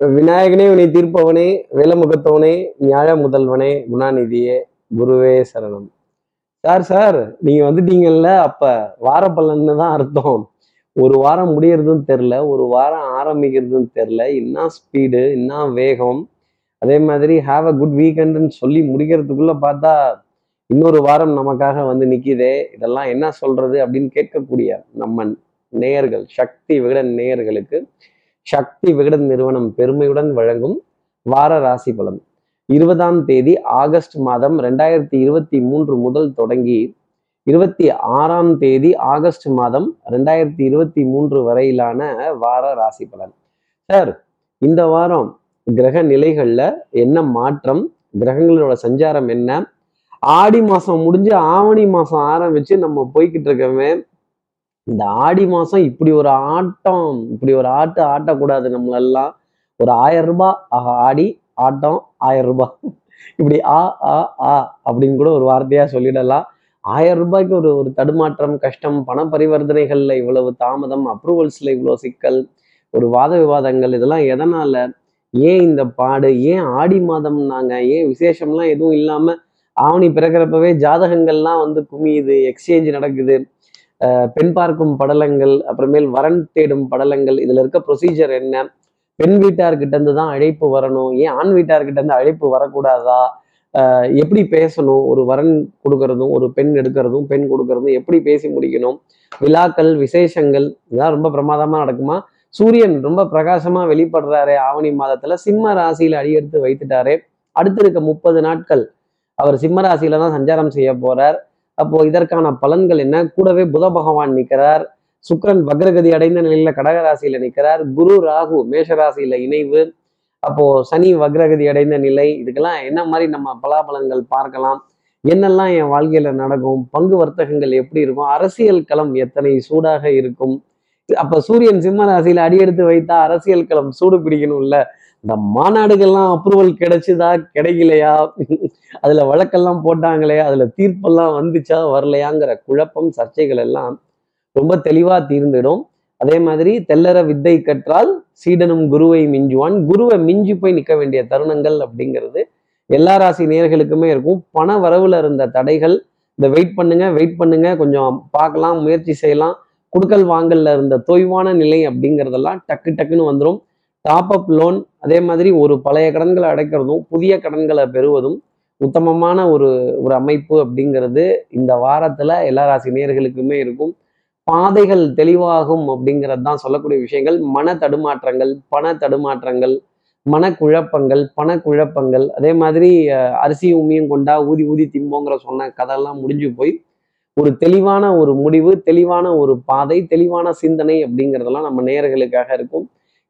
விநாயகனே உன்னை தீர்ப்பவனே வேலமுகத்தவனே ஞாழ முதல்வனே குணாநிதியே குருவே சரணம். சார் சார் நீங்க வந்துட்டீங்கல்ல அப்ப வார பலன்னு தான் அர்த்தம். ஒரு வாரம் முடியறதுன்னு தெரில ஒரு வாரம் ஆரம்பிக்கிறதுன்னு தெரில என்ன ஸ்பீடு என்ன வேகம். அதே மாதிரி ஹாவ் அ குட் வீக்கெண்டுன்னு சொல்லி முடிக்கிறதுக்குள்ள பார்த்தா இன்னொரு வாரம் நமக்காக வந்து நிற்கிதே இதெல்லாம் என்ன சொல்றது அப்படின்னு கேட்கக்கூடிய நம்ம நேயர்கள் சக்தி விகடன் நேயர்களுக்கு சக்தி விகடன் நிறுவனம் பெருமையுடன் வழங்கும் வார ராசி பலன். இருபதாம் தேதி ஆகஸ்ட் மாதம் ரெண்டாயிரத்தி இருபத்தி மூன்று முதல் தொடங்கி இருபத்தி ஆறாம் தேதி ஆகஸ்ட் மாதம் ரெண்டாயிரத்தி இருபத்தி மூன்று வரையிலான வார ராசி பலன். சார் இந்த வாரம் கிரக நிலைகள்ல என்ன மாற்றம்? கிரகங்களோட சஞ்சாரம் என்ன? ஆடி மாசம் முடிஞ்சு ஆவணி மாசம் ஆரம்பிச்சு நம்ம போய்கிட்டு இருக்கவே இந்த ஆடி மாதம் இப்படி ஒரு ஆட்டம் இப்படி ஒரு ஆட்டு ஆட்டக்கூடாது நம்மளெல்லாம். ஒரு ஆயிரம் ரூபாய் ஆஹா ஆடி ஆட்டம் ஆயிரம் ரூபாய் இப்படி ஆ ஆ ஆ அப்படின்னு கூட ஒரு வார்த்தையாக சொல்லிடலாம். ஆயிரம் ரூபாய்க்கு ஒரு ஒரு தடுமாற்றம் கஷ்டம் பண பரிவர்த்தனைகளில் இவ்வளவு தாமதம் அப்ரூவல்ஸில் இவ்வளோ சிக்கல் ஒரு வாத விவாதங்கள் இதெல்லாம் எதனால்? ஏன் இந்த பாடு? ஏன் ஆடி மாதம்னாங்க ஏன் விசேஷம்லாம் எதுவும் இல்லாமல் ஆவணி பிறக்கிறப்பவே ஜாதகங்கள்லாம் வந்து குமியுது எக்ஸ்சேஞ்ச் நடக்குது. பெண் பார்க்கும் படலங்கள் அப்புறமேல் வரன் தேடும் படலங்கள் இதுல இருக்க ப்ரொசீஜர் என்ன? பெண் வீட்டார்கிட்ட இருந்து தான் அழைப்பு வரணும். ஏன் ஆண் வீட்டார்கிட்ட இருந்து அழைப்பு வரக்கூடாதா? எப்படி பேசணும்? ஒரு வரன் கொடுக்கறதும் ஒரு பெண் எடுக்கிறதும் பெண் கொடுக்கறதும் எப்படி பேசி முடிக்கணும்? விழாக்கள் விசேஷங்கள் இதெல்லாம் ரொம்ப பிரமாதமா நடக்குமா? சூரியன் ரொம்ப பிரகாசமா வெளிப்படுறாரு ஆவணி மாதத்துல சிம்ம ராசியில அடியெடுத்து வைத்துட்டாரு. அடுத்து இருக்க முப்பது நாட்கள் அவர் சிம்ம ராசியில தான் சஞ்சாரம் செய்ய போறார். அப்போ இதற்கான பலன்கள் என்ன? கூடவே புத பகவான் நிற்கிறார். சுக்கிரன் வக்ரகதி அடைந்த நிலையில கடகராசியில நிற்கிறார். குரு ராகு மேஷராசியில இணைவு. அப்போ சனி வக்ரகதி அடைந்த நிலை. இதுக்கெல்லாம் என்ன மாதிரி நம்ம பலாபலன்கள் பார்க்கலாம். என்னெல்லாம் என் வாழ்க்கையில நடக்கும்? பங்கு வர்த்தகங்கள் எப்படி இருக்கும்? அரசியல் களம் எத்தனை சூடாக இருக்கும்? அப்ப சூரியன் சிம்ம ராசியில அடியெடுத்து வைத்தா அரசியல் களம் சூடு பிடிக்கணும்ல. இந்த மாநாடுகள்லாம் அப்ரூவல் கிடைச்சுதா? கிடைக்கலையா? அதில் வழக்கெல்லாம் போட்டாங்களே அதில் தீர்ப்பெல்லாம் வந்துச்சா வரலையாங்கிற குழப்பம் சர்ச்சைகள் எல்லாம் ரொம்ப தெளிவாக தீர்ந்துடும். அதே மாதிரி தெல்லற வித்தை கற்றால் சீடனும் குருவை மிஞ்சுவான். குருவை மிஞ்சி போய் நிற்க வேண்டிய தருணங்கள் அப்படிங்கிறது எல்லா ராசி நேர்களுக்குமே இருக்கும். பண வரவுல இருந்த தடைகள் இந்த வெயிட் பண்ணுங்க வெயிட் பண்ணுங்க கொஞ்சம் பார்க்கலாம் முயற்சி செய்யலாம். குடுக்கல் வாங்கல்ல இருந்த தொய்வான நிலை அப்படிங்கிறதெல்லாம் டக்கு டக்குன்னு வந்துடும் டாப் அப் லோன் அதே மாதிரி ஒரு பழைய கடன்களை அடைக்கிறதும் புதிய கடன்களை பெறுவதும் உத்தமமான ஒரு ஒரு அமைப்பு அப்படிங்கிறது இந்த வாரத்துல எல்லா ராசி நேர்களுக்குமே இருக்கும். பாதைகள் தெளிவாகும் அப்படிங்கிறது தான் சொல்லக்கூடிய விஷயங்கள். மன தடுமாற்றங்கள் பண தடுமாற்றங்கள் மனக்குழப்பங்கள் பணக்குழப்பங்கள் அதே மாதிரி அரிசி உமியும் கொண்டா ஊதி ஊதி திம்போங்கிற சொன்ன கதையெல்லாம் முடிஞ்சு போய் ஒரு தெளிவான ஒரு முடிவு தெளிவான ஒரு பாதை தெளிவான சிந்தனை அப்படிங்கிறதெல்லாம் நம்ம நேர்களுக்காக இருக்கும்.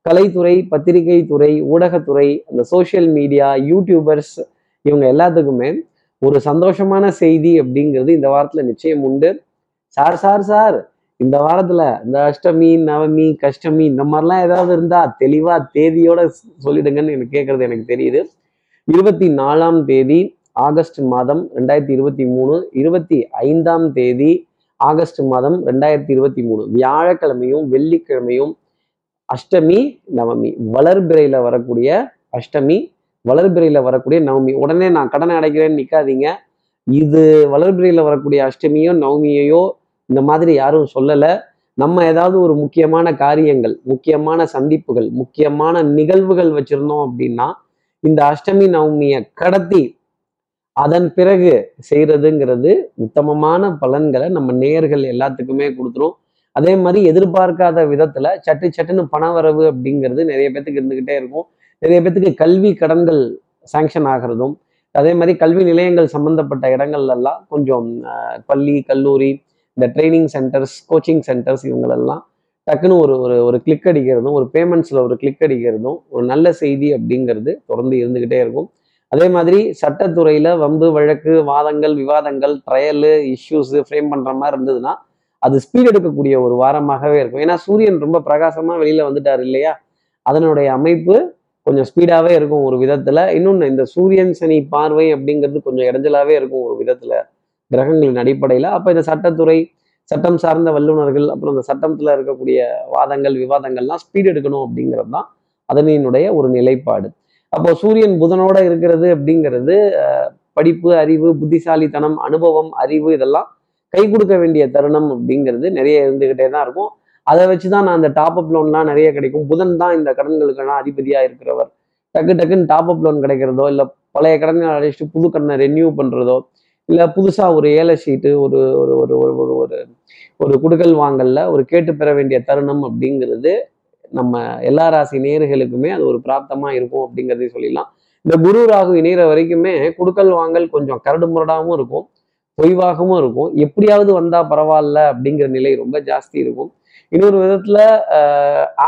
கலைத்துறை பத்திரிகை துறை ஊடகத்துறை அந்த சோஷியல் மீடியா யூடியூபர்ஸ் இவங்க எல்லாத்துக்குமே ஒரு சந்தோஷமான செய்தி அப்படிங்கிறது இந்த வாரத்தில் நிச்சயம் உண்டு. சார் சார் சார் இந்த வாரத்துல இந்த அஷ்டமி நவமி கஷ்டமி இந்த மாதிரிலாம் ஏதாவது இருந்தா தெளிவா தேதியோட சொல்லிடுங்கன்னு எனக்கு கேட்கறது எனக்கு தெரியுது. இருபத்தி நாலாம் தேதி ஆகஸ்ட் மாதம் ரெண்டாயிரத்தி இருபத்தி மூணு இருபத்தி ஐந்தாம் தேதி ஆகஸ்ட் மாதம் ரெண்டாயிரத்தி இருபத்தி மூணு. வியாழக்கிழமையும் வெள்ளிக்கிழமையும் அஷ்டமி நவமி. வளர்பிறையில் வரக்கூடிய அஷ்டமி வளர்பிறையில் வரக்கூடிய நவமி. உடனே நான் கடனை அடைக்கிறேன்னு நிற்காதீங்க இது வளர்பிறையில் வரக்கூடிய அஷ்டமியோ நவமியையோ இந்த மாதிரி யாரும் சொல்லலை. நம்ம ஏதாவது ஒரு முக்கியமான காரியங்கள் முக்கியமான சந்திப்புகள் முக்கியமான நிகழ்வுகள் வச்சிருந்தோம் அப்படின்னா இந்த அஷ்டமி நவமியை கடத்தி அதன் பிறகு செய்யறதுங்கிறது உத்தமமான பலன்களை நம்ம நேயர்கள் எல்லாத்துக்குமே கொடுத்துரும். அதே மாதிரி எதிர்பார்க்காத விதத்துல சட்டு சட்டுன்னு பண வரவு அப்படிங்கிறது நிறைய பேத்துக்கு இருந்துகிட்டே இருக்கும். நிறைய பேத்துக்கு கல்வி கடன்கள் சாங்ஷன் ஆகிறதும் அதே மாதிரி கல்வி நிலையங்கள் சம்பந்தப்பட்ட இடங்கள்லாம் கொஞ்சம் பள்ளி கல்லூரி இந்த ட்ரைனிங் சென்டர்ஸ் கோச்சிங் சென்டர்ஸ் இவங்களெல்லாம் டக்குன்னு ஒரு ஒரு ஒரு கிளிக் அடிக்கிறதும் ஒரு பேமெண்ட்ஸில் ஒரு கிளிக் அடிக்கிறதும் ஒரு நல்ல செய்தி அப்படிங்கிறது தொடர்ந்து இருந்துக்கிட்டே இருக்கும். அதே மாதிரி சட்டத்துறையில் வம்பு வழக்கு வாதங்கள் விவாதங்கள் ட்ரையலு இஷ்யூஸு ஃப்ரேம் பண்ணுற மாதிரி இருந்ததுன்னா அது ஸ்பீட் எடுக்கக்கூடிய ஒரு வாரமாகவே இருக்கும். ஏன்னா சூரியன் ரொம்ப பிரகாசமாக வெளியில் வந்துட்டார் இல்லையா? அதனுடைய அமைப்பு கொஞ்சம் ஸ்பீடாகவே இருக்கும் ஒரு விதத்தில். இன்னொன்று இந்த சூரியன் சனி பார்வை அப்படிங்கிறது கொஞ்சம் இடைஞ்சலாகவே இருக்கும் ஒரு விதத்தில் கிரகங்களின் அடிப்படையில். அப்போ இந்த சட்டத்துறை சட்டம் சார்ந்த வல்லுநர்கள் அப்புறம் இந்த சட்டத்தில் இருக்கக்கூடிய வாதங்கள் விவாதங்கள்லாம் ஸ்பீட் எடுக்கணும் அப்படிங்கிறது தான் அதனினுடைய ஒரு நிலைப்பாடு. அப்போ சூரியன் புதனோட இருக்கிறது அப்படிங்கிறது படிப்பு அறிவு புத்திசாலித்தனம் அனுபவம் அறிவு இதெல்லாம் கை கொடுக்க வேண்டிய தருணம் அப்படிங்கிறது நிறைய இருந்துகிட்டே தான் இருக்கும். அதை வச்சு தான் நான் அந்த டாப் அப் லோன்லாம் நிறைய கிடைக்கும். புதன் தான் இந்த கடன்களுக்கெல்லாம் அதிபதியாக இருக்கிறவர். டக்கு டக்குன்னு டாப் அப் லோன் கிடைக்கிறதோ இல்லை பழைய கடன்களை அழைச்சிட்டு புது கடனை ரெனியூ பண்ணுறதோ இல்லை புதுசாக ஒரு ஏழை ஷீட்டு ஒரு ஒரு ஒரு ஒரு ஒரு ஒரு ஒரு குடுக்கல் வாங்கல்ல ஒரு கேட்டு பெற வேண்டிய தருணம் அப்படிங்கிறது நம்ம எல்லா ராசி நேர்களுக்குமே அது ஒரு பிராப்தமாக இருக்கும் அப்படிங்கிறதையும் சொல்லிடலாம். இந்த குரு ராகு இணைகிற வரைக்குமே குடுக்கல் வாங்கல் கொஞ்சம் கரடு முரடாகவும் இருக்கும். தொய்வாகவும் இருக்கும். எப்படியாவது வந்தா பரவாயில்ல அப்படிங்கிற நிலை ரொம்ப ஜாஸ்தி இருக்கும். இன்னொரு விதத்துல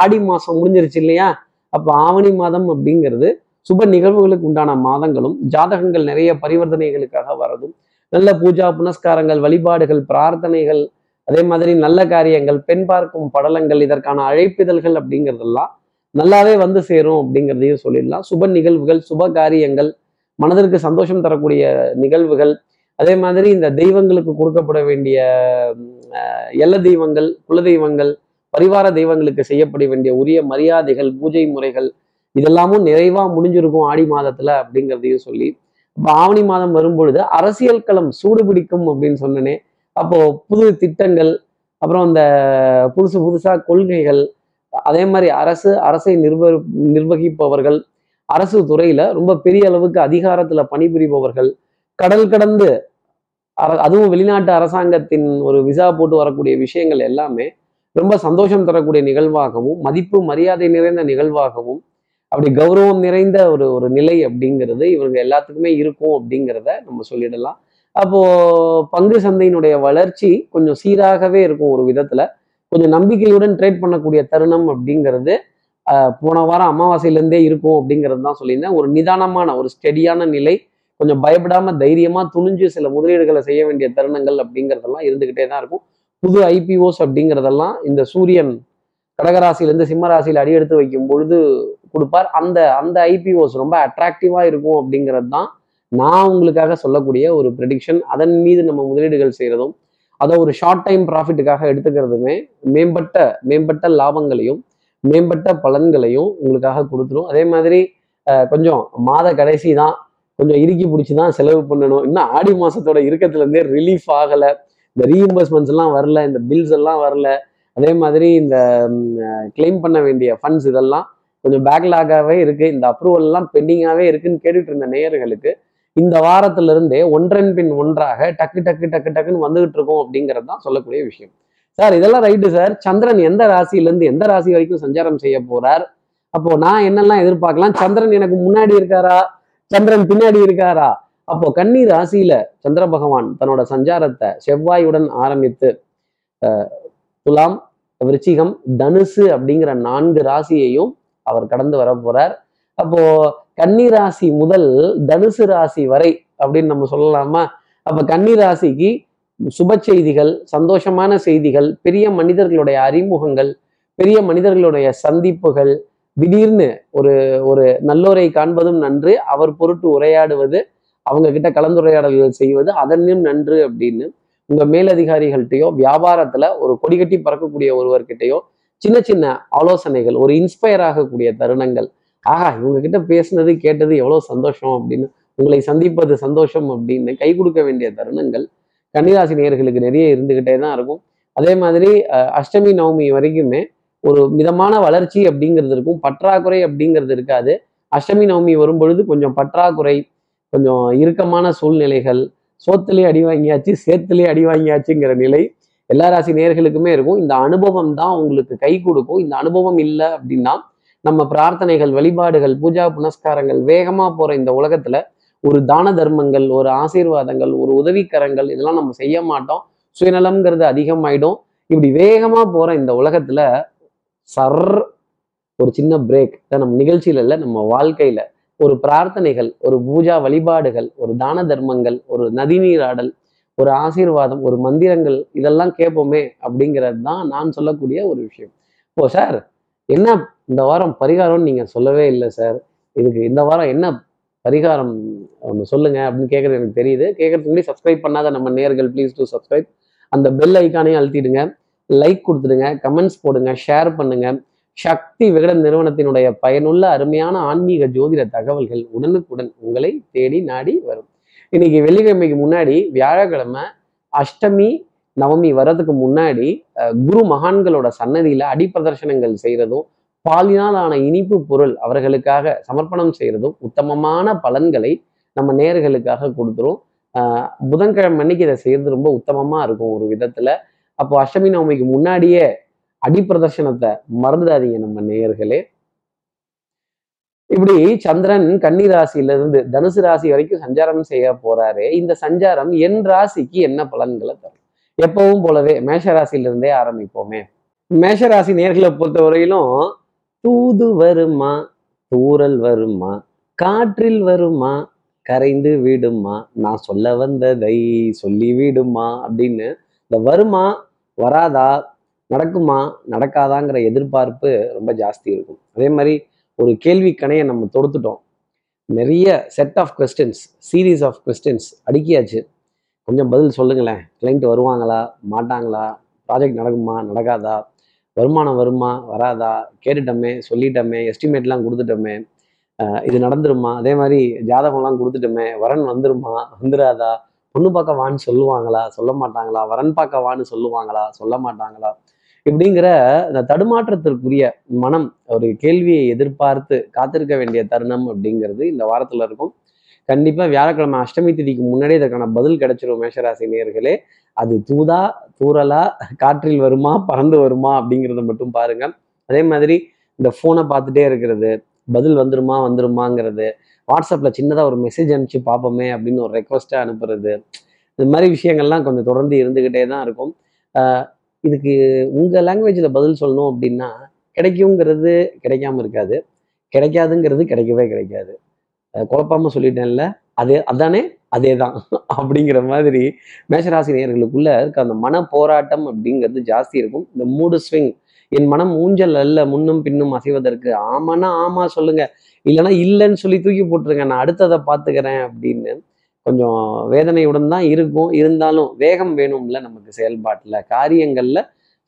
ஆடி மாசம் முடிஞ்சிருச்சு இல்லையா? அப்ப ஆவணி மாதம் அப்படிங்கிறது சுப நிகழ்வுகளுக்கு உண்டான மாதங்களும் ஜாதகங்கள் நிறைய பரிவர்த்தனைகளுக்காக வரதும் நல்ல பூஜா புனஸ்காரங்கள் வழிபாடுகள் பிரார்த்தனைகள் அதே மாதிரி நல்ல காரியங்கள் பெண் பார்க்கும் படலங்கள் இதற்கான அழைப்பிதழ்கள் அப்படிங்கிறதெல்லாம் நல்லாவே வந்து சேரும் அப்படிங்கிறதையும் சொல்லிடலாம். சுப நிகழ்வுகள் சுப காரியங்கள் மனதிற்கு சந்தோஷம் தரக்கூடிய நிகழ்வுகள் அதே மாதிரி இந்த தெய்வங்களுக்கு கொடுக்கப்பட வேண்டிய எல்ல தெய்வங்கள் குல தெய்வங்கள் பரிவார தெய்வங்களுக்கு செய்யப்பட வேண்டிய உரிய மரியாதைகள் பூஜை முறைகள் இதெல்லாமும் நிறைவா முடிஞ்சிருக்கும் ஆடி மாதத்துல அப்படிங்கிறதையும் சொல்லி இப்போ ஆவணி மாதம் வரும்பொழுது அரசியல் களம் சூடு பிடிக்கும் அப்படின்னு சொன்னனே. அப்போ புது திட்டங்கள் அப்புறம் இந்த புதுசு புதுசா கொள்கைகள் அதே மாதிரி அரசு அரசை நிர்வ நிர்வகிப்பவர்கள் அரசு துறையில ரொம்ப பெரிய அளவுக்கு அதிகாரத்துல பணிபுரிபவர்கள் கடல் கடந்து அர- அதுவும் வெளிநாட்டு அரசாங்கத்தின் ஒரு விசா போட்டு வரக்கூடிய விஷயங்கள் எல்லாமே ரொம்ப சந்தோஷம் தரக்கூடிய நிகழ்வாகவும் மதிப்பு மரியாதை நிறைந்த நிகழ்வாகவும் அப்படி கௌரவம் நிறைந்த ஒரு ஒரு நிலை அப்படிங்கிறது இவங்க எல்லாத்துக்குமே இருக்கும் அப்படிங்கிறத நம்ம சொல்லிடலாம். அப்போ பங்கு சந்தையினுடைய வளர்ச்சி கொஞ்சம் சீராகவே இருக்கும் ஒரு விதத்துல. கொஞ்சம் நம்பிக்கையுடன் ட்ரேட் பண்ணக்கூடிய தருணம் அப்படிங்கிறது போன வாரம் அமாவாசையிலேருந்தே இருக்கும் அப்படிங்கிறது தான் சொல்லியிருந்தேன். ஒரு நிதானமான ஒரு ஸ்டெடியான நிலை கொஞ்சம் பயப்படாம தைரியமா துணிஞ்சு சில முதலீடுகளை செய்ய வேண்டிய தருணங்கள் அப்படிங்கிறதெல்லாம் இருந்துகிட்டே தான் இருக்கும். புது ஐபிஓஸ் அப்படிங்கிறதெல்லாம் இந்த சூரியன் கடகராசியிலேருந்து சிம்ம ராசியில் அடி எடுத்து வைக்கும் பொழுது கொடுப்பார். அந்த அந்த ஐபிஓஸ் ரொம்ப அட்ராக்டிவா இருக்கும் அப்படிங்கிறது தான் நான் உங்களுக்காக சொல்லக்கூடிய ஒரு ப்ரெடிக்ஷன் அதன் மீது நம்ம முதலீடுகள் செய்கிறதும் அதை ஒரு ஷார்ட் டைம் ப்ராஃபிட்டுக்காக எடுத்துக்கிறதுமே மேம்பட்ட மேம்பட்ட லாபங்களையும் மேம்பட்ட பலன்களையும் உங்களுக்காக கொடுத்துரும். அதே மாதிரி கொஞ்சம் மாத கடைசி தான் கொஞ்சம் இறுக்கி பிடிச்சி தான் செலவு பண்ணணும். இன்னும் ஆடி மாசத்தோட இருக்கத்துலேருந்தே ரிலீஃப் ஆகலை. இந்த ரீஇம்பர்ஸ்மெண்ட்ஸ் எல்லாம் வரல இந்த பில்ஸ் எல்லாம் வரல. அதே மாதிரி இந்த கிளைம் பண்ண வேண்டிய ஃபண்ட்ஸ் இதெல்லாம் கொஞ்சம் பேக்லாகவே இருக்கு. இந்த அப்ரூவல் எல்லாம் இருக்குன்னு கேட்டுட்டு இருந்த நேயர்களுக்கு இந்த வாரத்திலிருந்தே ஒன்றன் பின் ஒன்றாக டக்கு டக்கு டக்கு டக்குன்னு வந்துகிட்டு இருக்கோம் அப்படிங்கிறது தான் சொல்லக்கூடிய விஷயம். சார் இதெல்லாம் ரைட்டு சார். சந்திரன் எந்த ராசியிலேருந்து எந்த ராசி வரைக்கும் சஞ்சாரம் செய்ய போறார்? அப்போ நான் என்னெல்லாம் எதிர்பார்க்கலாம்? சந்திரன் எனக்கு முன்னாடி இருக்காரா? சந்திரன் பின்னாடி இருக்காரா? அப்போ கன்னி ராசியில சந்திர பகவான் தன்னோட சஞ்சாரத்தை செவ்வாயுடன் ஆரம்பித்து துலாம் விருச்சிகம் தனுசு அப்படிங்கிற நான்கு ராசியையும் அவர் கடந்து வர போறார். அப்போ கன்னி ராசி முதல் தனுசு ராசி வரை அப்படின்னு நம்ம சொல்லலாமா? அப்ப கன்னி ராசிக்கு சுப செய்திகள் சந்தோஷமான செய்திகள் பெரிய மனிதர்களுடைய அறிமுகங்கள் பெரிய மனிதர்களுடைய சந்திப்புகள் திடீர்னு ஒரு ஒரு நல்லோரை காண்பதும் நன்று. அவர் பொருட்டு உரையாடுவது அவங்க கிட்ட கலந்துரையாடல்கள் செய்வது அதன்னும் நன்று அப்படின்னு உங்க மேலதிகாரிகள்கிட்டயோ வியாபாரத்துல ஒரு கொடி கட்டி பறக்கக்கூடிய ஒருவர்கிட்டயோ சின்ன சின்ன ஆலோசனைகள் ஒரு இன்ஸ்பயர் ஆகக்கூடிய தருணங்கள். ஆஹா இவங்க கிட்ட பேசுனது கேட்டது எவ்வளோ சந்தோஷம் அப்படின்னு உங்களை சந்திப்பது சந்தோஷம் அப்படின்னு கை கொடுக்க வேண்டிய தருணங்கள் கன்னிராசி நேர்களுக்கு நிறைய இருந்துகிட்டே தான் இருக்கும். அதே மாதிரி அஷ்டமி நவமி வரைக்குமே ஒரு மிதமான வளர்ச்சி அப்படிங்கிறது இருக்கும். பற்றாக்குறை அப்படிங்கிறது இருக்காது. அஷ்டமி நவமி வரும் பொழுது கொஞ்சம் பற்றாக்குறை கொஞ்சம் இறுக்கமான சூழ்நிலைகள் சோத்துலேயே அடி வாங்கியாச்சு சேத்துலேயே அடி வாங்கியாச்சுங்கிற நிலை எல்லா ராசி நேயர்களுக்குமே இருக்கும். இந்த அனுபவம் தான் உங்களுக்கு கை கொடுக்கும். இந்த அனுபவம் இல்லை அப்படின்னா நம்ம பிரார்த்தனைகள் வழிபாடுகள் பூஜா புனஸ்காரங்கள் வேகமாக போற இந்த உலகத்துல ஒரு தான தர்மங்கள் ஒரு ஆசீர்வாதங்கள் ஒரு உதவிக்கரங்கள் இதெல்லாம் நம்ம செய்ய மாட்டோம். சுயநலம்ங்கிறது அதிகமாயிடும். இப்படி வேகமாக போற இந்த உலகத்துல சர் ஒரு சின்ன பிரேக் நம்ம நிகழ்ச்சியில இல்லை நம்ம வாழ்க்கையில ஒரு பிரார்த்தனைகள் ஒரு பூஜா வழிபாடுகள் ஒரு தான தர்மங்கள் ஒரு நதிநீராடல் ஒரு ஆசீர்வாதம் ஒரு மந்திரங்கள் இதெல்லாம் கேட்போமே அப்படிங்கிறது தான் நான் சொல்லக்கூடிய ஒரு விஷயம். ஓ சார் என்ன இந்த வாரம் பரிகாரம்னு நீங்க சொல்லவே இல்லை சார் இதுக்கு இந்த வாரம் என்ன பரிகாரம் ஒன்று சொல்லுங்க அப்படின்னு கேட்கறது எனக்கு தெரியுது. கேட்கறதுக்கு முன்னாடி சப்ஸ்கிரைப் பண்ணாத நம்ம நேர்கள் ப்ளீஸ் டூ சப்ஸ்கிரைப் அந்த பெல் ஐக்கானையும் அழுத்திடுங்க. லைக் கொடுத்துடுங்க கமெண்ட்ஸ் போடுங்க ஷேர் பண்ணுங்க. சக்தி விகடன் நிறுவனத்தினுடைய பயனுள்ள அருமையான ஆன்மீக ஜோதிட தகவல்கள் உடனுக்குடன் உங்களை தேடி நாடி வரும். இன்னைக்கு வெள்ளிக்கிழமைக்கு முன்னாடி வியாழக்கிழமை அஷ்டமி நவமி வர்றதுக்கு முன்னாடி குரு மகான்களோட சன்னதியில அடிப்பிரதர்சனங்கள் செய்யறதும் பாலினால் ஆன இனிப்பு பொருள் அவர்களுக்காக சமர்ப்பணம் செய்யறதும் உத்தமமான பலன்களை நம்ம நேர்களுக்காக கொடுத்துரும். ஆஹ் புதன்கிழமை அன்னைக்கு இதை செய்யறது ரொம்ப உத்தமமா இருக்கும் ஒரு விதத்துல. அப்போ அஷ்டமி நவமிக்கு முன்னாடியே அடிப்பிரதர்சனத்தை மறந்துடாதீங்க நம்ம நேயர்களே. இப்படி சந்திரன் கன்னி ராசியில இருந்து தனுசு ராசி வரைக்கும் சஞ்சாரம் செய்ய போறாரு. இந்த சஞ்சாரம் என் ராசிக்கு என்ன பலன்களை தரும்? எப்பவும் போலவே மேஷ ராசியிலிருந்தே ஆரம்பிப்போமே. மேஷ ராசி நேர்களை பொறுத்தவரையிலும் தூது வருமா? தூரல் வருமா? காற்றில் வருமா? கரைந்து விடுமா? நான் சொல்ல வந்ததை சொல்லி விடுமா அப்படின்னு இந்த வருமா வராதா? நடக்குமா? நடக்காதாங்கிற எதிர்பார்ப்பு ரொம்ப ஜாஸ்தி இருக்கும். அதே மாதிரி ஒரு கேள்வி கணையை நம்ம தொடுத்துட்டோம். நிறைய set of questions series of questions அடுக்கியாச்சு. கொஞ்சம் பதில் சொல்லுங்களேன். கிளைண்ட் வருவாங்களா? மாட்டாங்களா? ப்ராஜெக்ட் நடக்குமா? நடக்காதா? வருமானம் வருமா? வராதா? கேட்டுட்டோமே சொல்லிட்டோமே எஸ்டிமேட்லாம் கொடுத்துட்டோமே இது நடந்துருமா? அதே மாதிரி ஜாதகம்லாம் கொடுத்துட்டோமே வரன் வந்துருமா? வந்துடாதா பொண்ணு பார்க்க வான்னு சொல்லுவாங்களா? சொல்ல மாட்டாங்களா? வரன் பார்க்க வான்னு சொல்லுவாங்களா? சொல்ல மாட்டாங்களா? இப்படிங்கிற இந்த தடுமாற்றத்திற்குரிய மனம் ஒரு கேள்வியை எதிர்பார்த்து காத்திருக்க வேண்டிய தருணம் அப்படிங்கிறது இந்த வாரத்துல இருக்கும். கண்டிப்பா வியாழக்கிழமை அஷ்டமி திதிக்கு முன்னாடி இதற்கான பதில் கிடைச்சிரும் மேஷராசி நேர்களே அது தூதா தூறலா காற்றில் வருமா பறந்து வருமா அப்படிங்கிறத மட்டும் பாருங்க. அதே மாதிரி இந்த ஃபோனை பார்த்துட்டே இருக்கிறது பதில் வந்துருமா வந்துருமாங்கிறது வாட்ஸ்அப்பில் சின்னதாக ஒரு மெசேஜ் அனுப்பிச்சு பார்ப்போமே அப்படின்னு ஒரு ரெக்வஸ்ட்டாக அனுப்புறது. இந்த மாதிரி விஷயங்கள்லாம் கொஞ்சம் தொடர்ந்து இருந்துகிட்டே தான் இருக்கும். இதுக்கு உங்கள் லாங்குவேஜில் பதில் சொல்லணும் அப்படின்னா கிடைக்குங்கிறது கிடைக்காம இருக்காது. கிடைக்காதுங்கிறது கிடைக்கவே கிடைக்காது. குழப்பாமல் குழப்பாம சொல்லிட்டேன்ல அது அதானே? அதே தான் அப்படிங்கிற மாதிரி மேஷராசி நேயர்களுக்குள்ள இருக்க அந்த மன போராட்டம் அப்படிங்கிறது ஜாஸ்தி இருக்கும். இந்த மூடு ஸ்விங் என் மனம் ஊஞ்சல் அல்ல முன்னும் பின்னும் அசைவதற்கு. ஆமான்னா ஆமா சொல்லுங்க. இல்லைன்னா இல்லைன்னு சொல்லி தூக்கி போட்டுருங்க. நான் அடுத்ததை பார்த்துக்கிறேன் அப்படின்னு கொஞ்சம் வேதனையுடன் தான் இருக்கும். இருந்தாலும் வேகம் வேணும்ல நமக்கு செயல்பாட்டில். காரியங்களில்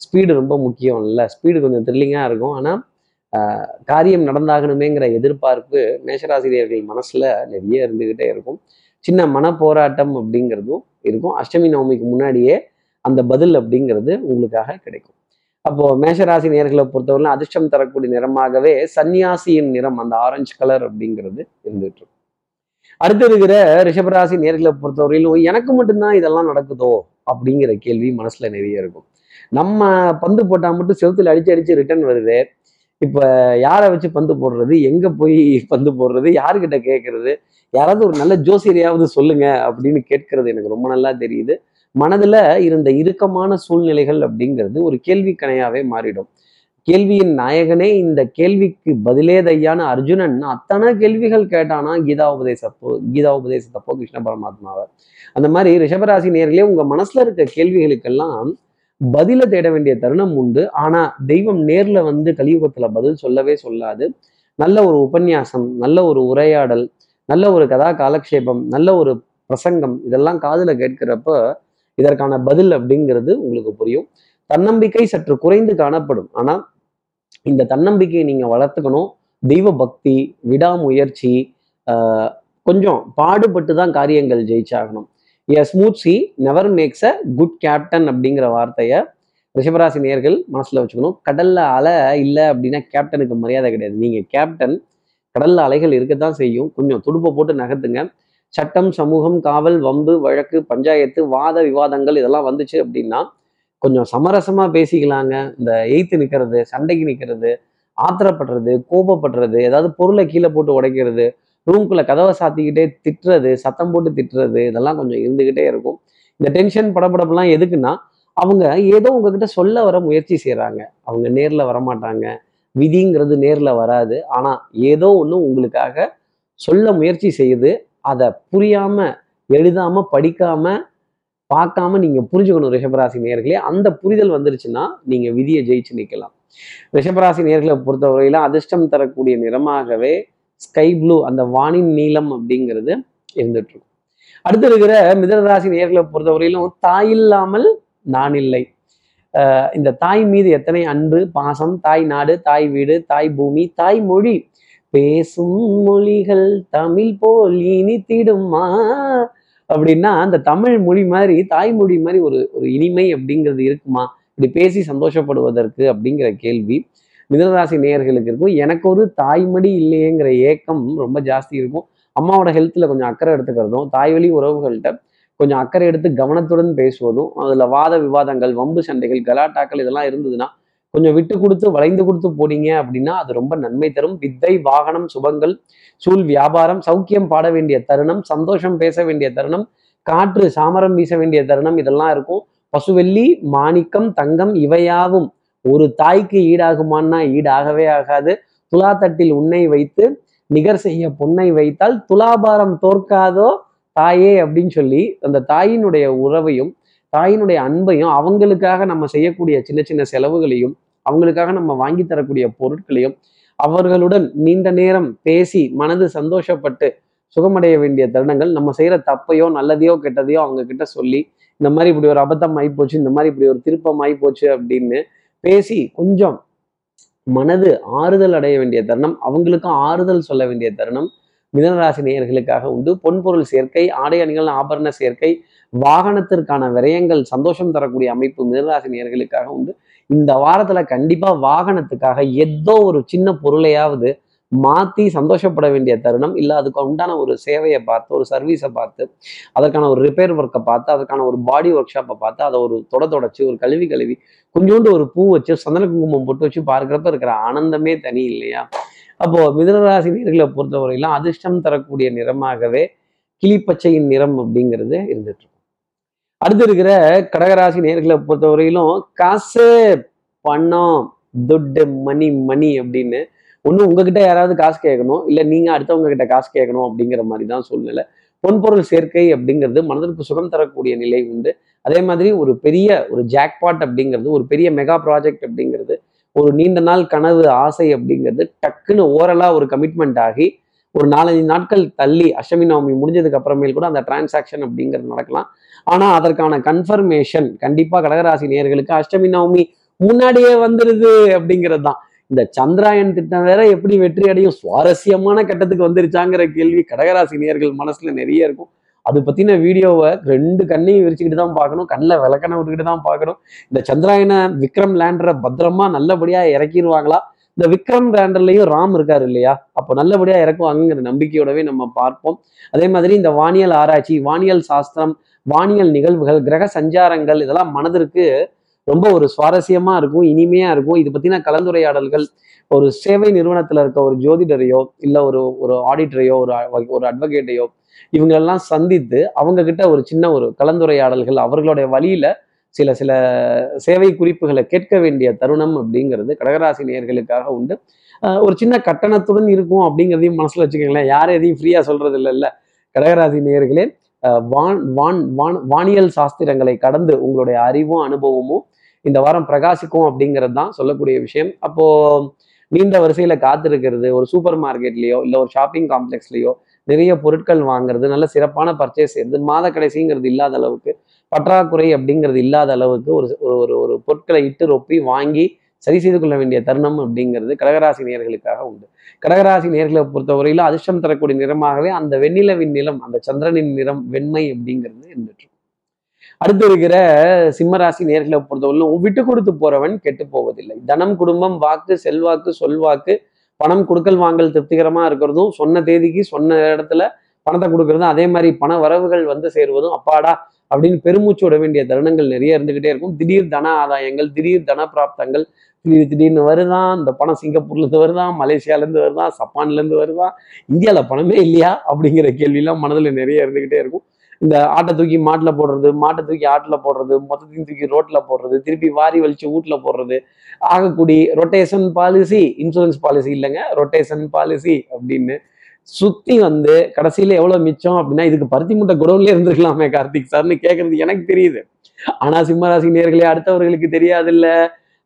ஸ்பீடு ரொம்ப முக்கியம் இல்லை ஸ்பீடு கொஞ்சம் த்ரில்லிங்காக இருக்கும். ஆனால் காரியம் நடந்தாகணுமேங்கிற எதிர்பார்ப்பு மேஷராசிரியர்கள் மனசில் நிறைய இருந்துக்கிட்டே இருக்கும். சின்ன மன போராட்டம் அப்படிங்கிறதும் இருக்கும். அஷ்டமி நவமிக்கு முன்னாடியே அந்த பதில் அப்படிங்கிறது உங்களுக்காக கிடைக்கும். அப்போ மேஷராசி நேர்களை பொறுத்தவரை அதிர்ஷ்டம் தரக்கூடிய நிறமாகவே சன்னியாசியின் நிறம் அந்த ஆரஞ்சு கலர் அப்படிங்கிறது இருந்துட்டு இருக்கும் அடுத்து இருக்கிற ரிஷபராசி நேர்களை பொறுத்தவரையிலும் எனக்கு மட்டும்தான் இதெல்லாம் நடக்குதோ அப்படிங்கிற கேள்வி மனசுல நிறைய இருக்கும். நம்ம பந்து போட்டா மட்டும் செவுத்துல அடிச்சு அடிச்சு ரிட்டர்ன் வருது. இப்ப யாரை வச்சு பந்து போடுறது? எங்க போய் பந்து போடுறது? யாருக்கிட்ட கேட்கறது யாராவது ஒரு நல்ல ஜோசியரையாவது சொல்லுங்க அப்படின்னு கேட்கறது எனக்கு ரொம்ப நல்லா தெரியுது. மனதுல இருந்த இறுக்கமான சூழ்நிலைகள் அப்படிங்கிறது ஒரு கேள்வி கணையாவே மாறிடும். கேள்வியின் நாயகனே இந்த கேள்விக்கு பதிலே தையான அர்ஜுனன் அத்தனை கேள்விகள் கேட்டானா? கீதா உபதேசப்போ கீதா உபதேசத்தப்போ கிருஷ்ண பரமாத்மாவை. அந்த மாதிரி ரிஷபராசி நேர்களே உங்க மனசுல இருக்க கேள்விகளுக்கெல்லாம் பதில தேட வேண்டிய தருணம் உண்டு. ஆனா தெய்வம் நேர்ல வந்து கலியுகத்துல பதில் சொல்லவே சொல்லாது. நல்ல ஒரு உபன்யாசம் நல்ல ஒரு உரையாடல் நல்ல ஒரு கதா காலக்ஷேபம் நல்ல ஒரு பிரசங்கம் இதெல்லாம் காதுல கேட்கிறப்ப இதற்கான பதில் அப்படிங்கிறது உங்களுக்கு புரியும். தன்னம்பிக்கை சற்று குறைந்து காணப்படும். ஆனால் இந்த தன்னம்பிக்கையை நீங்கள் வளர்த்துக்கணும். தெய்வ பக்தி விடாமுயற்சி கொஞ்சம் பாடுபட்டு தான் காரியங்கள் ஜெயிச்சாகணும். A smooth sea never makes a good captain அப்படிங்கிற வார்த்தையை ரிஷபராசி நேர்கள் மனசில் வச்சுக்கணும். கடல்ல அலை இல்லை அப்படின்னா கேப்டனுக்கு மரியாதை கிடையாது. நீங்கள் கேப்டன் கடல்ல அலைகள் இருக்கத்தான் செய்யும். கொஞ்சம் துடுப்பை போட்டு நகர்த்துங்க. சட்டம் சமூகம் காவல் வம்பு வழக்கு பஞ்சாயத்து வாத விவாதங்கள் இதெல்லாம் வந்துச்சு அப்படின்னா கொஞ்சம் சமரசமா பேசிக்கலாங்க. இந்த எய்த்து நிற்கிறது சண்டைக்கு நிற்கிறது ஆத்திரப்படுறது கோபப்படுறது ஏதாவது பொருளை கீழே போட்டு உடைக்கிறது ரூம்குள்ள கதவை சாத்திக்கிட்டே திட்டுறது சத்தம் போட்டு திட்டுறது இதெல்லாம் கொஞ்சம் இருந்துகிட்டே இருக்கும். இந்த டென்ஷன் படபடப்புலாம் எதுக்குன்னா அவங்க ஏதோ உங்ககிட்ட சொல்ல வர முயற்சி செய்கிறாங்க அவங்க நேரில் வரமாட்டாங்க. விதிங்கிறது நேரில் வராது. ஆனால் ஏதோ ஒன்று உங்களுக்காக சொல்ல முயற்சி செய்யுது. அதை புரியாம எழுதாம படிக்காம பார்க்காம நீங்க புரிஞ்சுக்கணும் ரிஷபராசி நேர்களே. அந்த புரிதல் வந்துருச்சுன்னா நீங்க விதியை ஜெயிச்சு நிக்கலாம். ரிஷபராசி நேர்களை பொறுத்தவரையில அதிர்ஷ்டம் தரக்கூடிய நிறமாகவே ஸ்கை ப்ளூ அந்த வானின் நீளம் அப்படிங்கிறது இருந்துட்டு இருக்கும் அடுத்து இருக்கிற மிதனராசி நேர்களை பொறுத்தவரையிலும் தாயில்லாமல் நான் இல்லை. ஆஹ் இந்த தாய் மீது எத்தனை அன்பு பாசம் தாய் நாடு தாய் வீடு தாய் பூமி தாய் மொழி பேசும் மொழிகள் தமிழ் போல் இனித்திடுமா? அப்படின்னா அந்த தமிழ் மொழி மாதிரி தாய்மொழி மாதிரி ஒரு ஒரு இனிமை அப்படிங்கிறது இருக்குமா? இப்படி பேசி சந்தோஷப்படுவதற்கு அப்படிங்கிற கேள்வி. மிதனராசி நேயர்களுக்கு இருக்கும். எனக்கு ஒரு தாய்மடி இல்லையேங்கிற ஏக்கம் ரொம்ப ஜாஸ்தி இருக்கும். அம்மாவோட ஹெல்த்தில் கொஞ்சம் அக்கறை எடுத்துக்கிறதும் தாய்வழி உறவுகள்கிட்ட கொஞ்சம் அக்கறை எடுத்து கவனத்துடன் பேசுவதும் அதில் வாத விவாதங்கள் வம்பு சண்டைகள் கலாட்டாக்கள் இதெல்லாம் இருந்ததுன்னா கொஞ்சம் விட்டு கொடுத்து வளைந்து கொடுத்து போனீங்க அப்படின்னா அது ரொம்ப நன்மை தரும். வித்தை வாகனம் சுபங்கள் சூழ் வியாபாரம் சௌக்கியம் பாட வேண்டிய தருணம் சந்தோஷம் பேச வேண்டிய தருணம் காற்று சாமரம் வீச வேண்டிய தருணம் இதெல்லாம் இருக்கும். பசுவெள்ளி மாணிக்கம் தங்கம் இவையாவும் ஒரு தாய்க்கு ஈடாகுமான்னா ஈடாகவே ஆகாது. துலாத்தட்டில் உன்னை வைத்து நிகர் செய்ய பொன்னை வைத்தால் துலாபாரம் தோற்காதோ தாயே அப்படின்னு சொல்லி அந்த தாயினுடைய உறவையும் தாயினுடைய அன்பையும் அவங்களுக்காக நம்ம செய்யக்கூடிய சின்ன சின்ன செலவுகளையும் அவங்களுக்காக நம்ம வாங்கி தரக்கூடிய பொருட்களையும் அவர்களுடன் நீண்ட நேரம் பேசி மனது சந்தோஷப்பட்டு சுகமடைய வேண்டிய தருணங்கள் நம்ம செய்யற தப்பையோ நல்லதையோ கெட்டதையோ அவங்க கிட்ட சொல்லி இந்த மாதிரி இப்படி ஒரு அபத்தம் ஆகி போச்சு இந்த மாதிரி இப்படி ஒரு திருப்பம் ஆகி போச்சு அப்படின்னு பேசி கொஞ்சம் மனது ஆறுதல் அடைய வேண்டிய தருணம் அவங்களுக்கும் ஆறுதல் சொல்ல வேண்டிய தருணம் மிதனராசி நேயர்களுக்காக உண்டு. பொன்பொருள் சேர்க்கை ஆடை அணிகள் ஆபரண சேர்க்கை வாகனத்திற்கான விரயங்கள் சந்தோஷம் தரக்கூடிய அமைப்பு மிதராசி நேர்களுக்காக உண்டு. இந்த வாரத்துல கண்டிப்பா வாகனத்துக்காக ஏதோ ஒரு சின்ன பொருளையாவது மாத்தி சந்தோஷப்பட வேண்டிய தருணம் இல்ல அதுக்கு உண்டான ஒரு சேவையை பார்த்து ஒரு சர்வீஸை பார்த்து அதற்கான ஒரு ரிப்பேர் ஒர்க்கை பார்த்து அதற்கான ஒரு பாடி ஒர்க் ஷாப்பை பார்த்து அதை ஒரு தொட தொடச்சு ஒரு கழுவி கழுவி கொஞ்சோண்டு ஒரு பூ வச்சு சந்தன குங்குமம் போட்டு வச்சு பார்க்குறப்ப இருக்கிற ஆனந்தமே தனி இல்லையா? அப்போ மிதனராசி நீர்களை பொறுத்தவரையிலும் அதிர்ஷ்டம் தரக்கூடிய நிறமாகவே கிளிப்பச்சையின் நிறம் அப்படிங்கிறது இருந்துட்டு இருக்கும் அடுத்து இருக்கிற கடகராசி நேர்களை பொறுத்தவரையிலும் காசு பணம் துட்டு மணி மணி அப்படின்னு ஒன்று உங்ககிட்ட யாராவது காசு கேட்கணும் இல்லை நீங்கள் அடுத்தவங்க கிட்ட காசு கேட்கணும் அப்படிங்கிற மாதிரி தான் சூழ்நிலை. பொன்பொருள் சேர்க்கை அப்படிங்கிறது மனதிற்கு சுகம் தரக்கூடிய நிலை உண்டு. அதே மாதிரி ஒரு பெரிய ஒரு ஜாக்பாட் அப்படிங்கிறது ஒரு பெரிய மெகா ப்ராஜெக்ட் அப்படிங்கிறது ஒரு நீண்ட நாள் கனவு ஆசை அப்படிங்கிறது டக்குன்னு ஓரலாக ஒரு கமிட்மெண்ட் ஆகி ஒரு நாலஞ்சு நாட்கள் தள்ளி அஷ்டமி நவமி முடிஞ்சதுக்கு அப்புறமேல் கூட அந்த டிரான்சாக்ஷன் அப்படிங்கிறது நடக்கலாம். ஆனா அதற்கான கன்ஃபர்மேஷன் கண்டிப்பா கடகராசி நேர்களுக்கு அஷ்டமி நவமி முன்னாடியே வந்துருது அப்படிங்கிறது தான் இந்த சந்திராயன் திட்டம் வேற எப்படி வெற்றி அடையும்? சுவாரஸ்யமான கட்டத்துக்கு வந்துருச்சாங்கிற கேள்வி கடகராசி நேர்கள் மனசுல நிறைய இருக்கும். அது பத்தின வீடியோவை ரெண்டு கண்ணையும் விரிச்சுக்கிட்டு தான் பார்க்கணும். கண்ணில் விளக்கணை விட்டுக்கிட்டு தான் பார்க்கணும். இந்த சந்திராயனை விக்ரம் லேண்டரை பத்திரமா நல்லபடியா இறக்கிடுவாங்களா இந்த விக்ரம் லேண்டர்லயும் ராம் இருக்காரு இல்லையா? அப்போ நல்லபடியா இறக்குவாங்கங்கிற நம்பிக்கையோடவே நம்ம பார்ப்போம். அதே மாதிரி இந்த வானியல் ஆராய்ச்சி வானியல் சாஸ்திரம் வானியல் நிகழ்வுகள் கிரக சஞ்சாரங்கள் இதெல்லாம் மனதிற்கு ரொம்ப ஒரு சுவாரஸ்யமா இருக்கும் இனிமையா இருக்கும். இது பத்தின கலந்துரையாடல்கள் ஒரு சேவை நிறுவனத்துல இருக்க ஒரு ஜோதிடரையோ இல்ல ஒரு ஒரு ஆடிட்டரையோ ஒரு ஒரு அட்வொகேட்டையோ இவங்களெல்லாம் சந்தித்து அவங்க கிட்ட ஒரு சின்ன ஒரு கலந்துரையாடல்கள் அவர்களுடைய வழியில சில சில சேவை குறிப்புகளை கேட்க வேண்டிய தருணம் அப்படிங்கிறது கடகராசி நேயர்களுக்காக உண்டு. ஒரு சின்ன கட்டணத்துடன் இருக்கும் அப்படிங்கிறதையும் மனசில் வச்சுக்கோங்களேன். யாரும் எதையும் ஃப்ரீயாக சொல்றது இல்லைல்ல கடகராசி நேர்களே வான் வான் வான் வானியல் சாஸ்திரங்களை கடந்து உங்களுடைய அறிவும் அனுபவமும் இந்த வாரம் பிரகாசிக்கும் அப்படிங்கிறது தான் சொல்லக்கூடிய விஷயம். அப்போது நீண்ட வரிசையில் காத்திருக்கிறது ஒரு சூப்பர் மார்க்கெட்லேயோ இல்லை ஒரு ஷாப்பிங் காம்ப்ளெக்ஸ்லேயோ நிறைய பொருட்கள் வாங்குறது நல்ல சிறப்பான பர்ச்சேஸ் செய்யறது மாத கடைசிங்கிறது இல்லாத அளவுக்கு பற்றாக்குறை அப்படிங்கிறது இல்லாத அளவுக்கு ஒரு ஒரு ஒரு பொருட்களை இட்டு ரொப்பி வாங்கி சரி செய்து கொள்ள வேண்டிய தருணம் அப்படிங்கிறது கடகராசி நேர்களுக்காக உண்டு. கடகராசி நேர்களை பொறுத்தவரையிலும் அதிர்ஷ்டம் தரக்கூடிய நிறமாகவே அந்த வெண்ணிலவின் நிறம் அந்த சந்திரனின் நிறம் வெண்மை அப்படிங்கிறது இருந்துட்டு அடுத்து இருக்கிற சிம்மராசி நேர்களை பொறுத்தவரையிலும் விட்டு கொடுத்து போறவன் கெட்டு போவதில்லை. தனம் குடும்பம் வாக்கு செல்வாக்கு சொல்வாக்கு பணம் கொடுக்கல் வாங்கல் திருப்திகரமா இருக்கிறதும் சொன்ன தேதிக்கு சொன்ன இடத்துல பணத்தை கொடுக்கறதும் அதே மாதிரி பண வரவுகள் வந்து சேருவதும் அப்பாடா அப்படின்னு பெருமூச்சு விட வேண்டிய தருணங்கள் நிறைய இருந்துகிட்டே இருக்கும். திடீர் தன ஆதாயங்கள் திடீர் தன பிராப்தங்கள் திடீர் திடீர்னு வருதான் இந்த பணம் சிங்கப்பூர்ல இருந்து வருதான் மலேசியால இருந்து வருதான் சப்பான்ல இருந்து வருதான் இந்தியாவில் பணமே இல்லையா அப்படிங்கிற கேள்வியெல்லாம் மனதில் நிறைய இருந்துகிட்டே இருக்கும். இந்த ஆட்டை தூக்கி மாட்டில் போடுறது மாட்டை தூக்கி ஆட்டில் போடுறது மொத்தத்தையும் தூக்கி ரோட்டில் போடுறது திருப்பி வாரி வலிச்சு வீட்டில் போடுறது ஆகக்கூடிய ரொட்டேஷன் பாலிசி இன்சூரன்ஸ் பாலிசி இல்லைங்க ரொட்டேஷன் பாலிசி அப்படின்னு சுத்தி வந்து கடைசியில எவ்வளவு மிச்சம் அப்படின்னா இதுக்கு பருத்தி மூட்டை குடவுன்ல இருந்திருக்கலாமே கார்த்திக் சார்னு கேட்கறது எனக்கு தெரியுது. ஆனா சிம்மராசி நேர்களே அடுத்தவர்களுக்கு தெரியாது இல்ல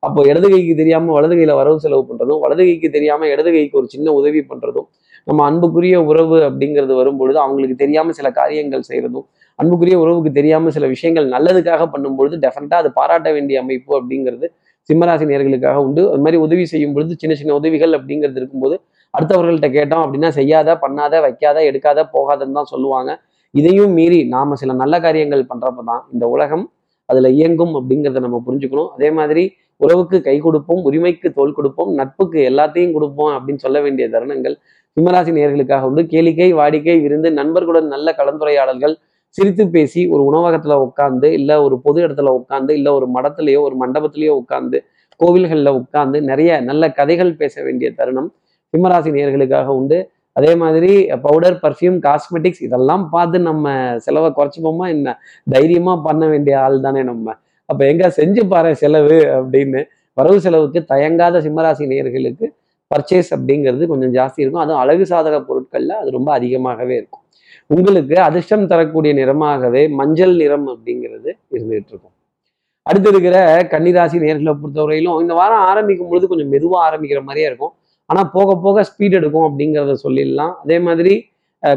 அப்போ இடது கைக்கு தெரியாம வலது கையில வரவு செலவு பண்றதும் வலது கைக்கு தெரியாம இடது கைக்கு ஒரு சின்ன உதவி பண்றதும் நம்ம அன்புக்குரிய உறவு அப்படிங்கிறது வரும்பொழுது அவங்களுக்கு தெரியாம சில காரியங்கள் செய்யறதும் அன்புக்குரிய உறவுக்கு தெரியாம சில விஷயங்கள் நல்லதுக்காக பண்ணும்பொழுது டெஃபினட்டா அது பாராட்ட வேண்டிய அமைப்பு அப்படிங்கிறது சிம்மராசி நேர்களுக்காக உண்டு. அது மாதிரி உதவி செய்யும் பொழுது சின்ன சின்ன உதவிகள் அப்படிங்கிறது இருக்கும்போது அடுத்தவர்கள்ட்ட கேட்டோம் அப்படின்னா செய்யாத பண்ணாத வைக்காத எடுக்காத போகாதன்னு தான் சொல்லுவாங்க. இதையும் மீறி நாம சில நல்ல காரியங்கள் பண்றப்ப தான் இந்த உலகம் அதுல இயங்கும் அப்படிங்கிறத நம்ம புரிஞ்சுக்கணும். அதே மாதிரி உறவுக்கு கை கொடுப்போம் உரிமைக்கு தோல் கொடுப்போம் நட்புக்கு எல்லாத்தையும் கொடுப்போம் அப்படின்னு சொல்ல வேண்டிய தருணங்கள் சிம்மராசி நேர்களுக்காக உண்டு. கேளிக்கை வாடிக்கை விருந்து நண்பர்களுடன் நல்ல கலந்துரையாடல்கள் சிரித்து பேசி ஒரு உணவகத்துல உட்காந்து இல்ல ஒரு பொது இடத்துல உட்காந்து இல்ல ஒரு மடத்துலயோ ஒரு மண்டபத்திலேயோ உட்காந்து கோவில்களில் உட்காந்து நிறைய நல்ல கதைகள் பேச வேண்டிய தருணம். சிம்மராசி நேர்களுக்காக உண்டு. அதே மாதிரி பவுடர் பர்ஃப்யூம் காஸ்மெட்டிக்ஸ் இதெல்லாம் பார்த்து நம்ம செலவை குறைச்சிப்போமா என்ன? தைரியமாக பண்ண வேண்டிய ஆள் தானே நம்ம. அப்போ எங்கே செஞ்சு பாரு செலவு அப்படின்னு. வரவு செலவுக்கு தயங்காத சிம்மராசி நேர்களுக்கு பர்ச்சேஸ் அப்படிங்கிறது கொஞ்சம் ஜாஸ்தி இருக்கும். அதுவும் அழகு சாதக பொருட்களில் அது ரொம்ப அதிகமாகவே இருக்கும். உங்களுக்கு அதிர்ஷ்டம் தரக்கூடிய நிறமாகவே மஞ்சள் நிறம் அப்படிங்கிறது இருந்துகிட்டு இருக்கும். அடுத்து இருக்கிற கன்னிராசி நேர்களை பொறுத்தவரையிலும் இந்த வாரம் ஆரம்பிக்கும் பொழுது கொஞ்சம் மெதுவாக ஆரம்பிக்கிற மாதிரியே இருக்கும். ஆனால் போக போக ஸ்பீட் எடுக்கும் அப்படிங்கிறத சொல்லிடலாம். அதே மாதிரி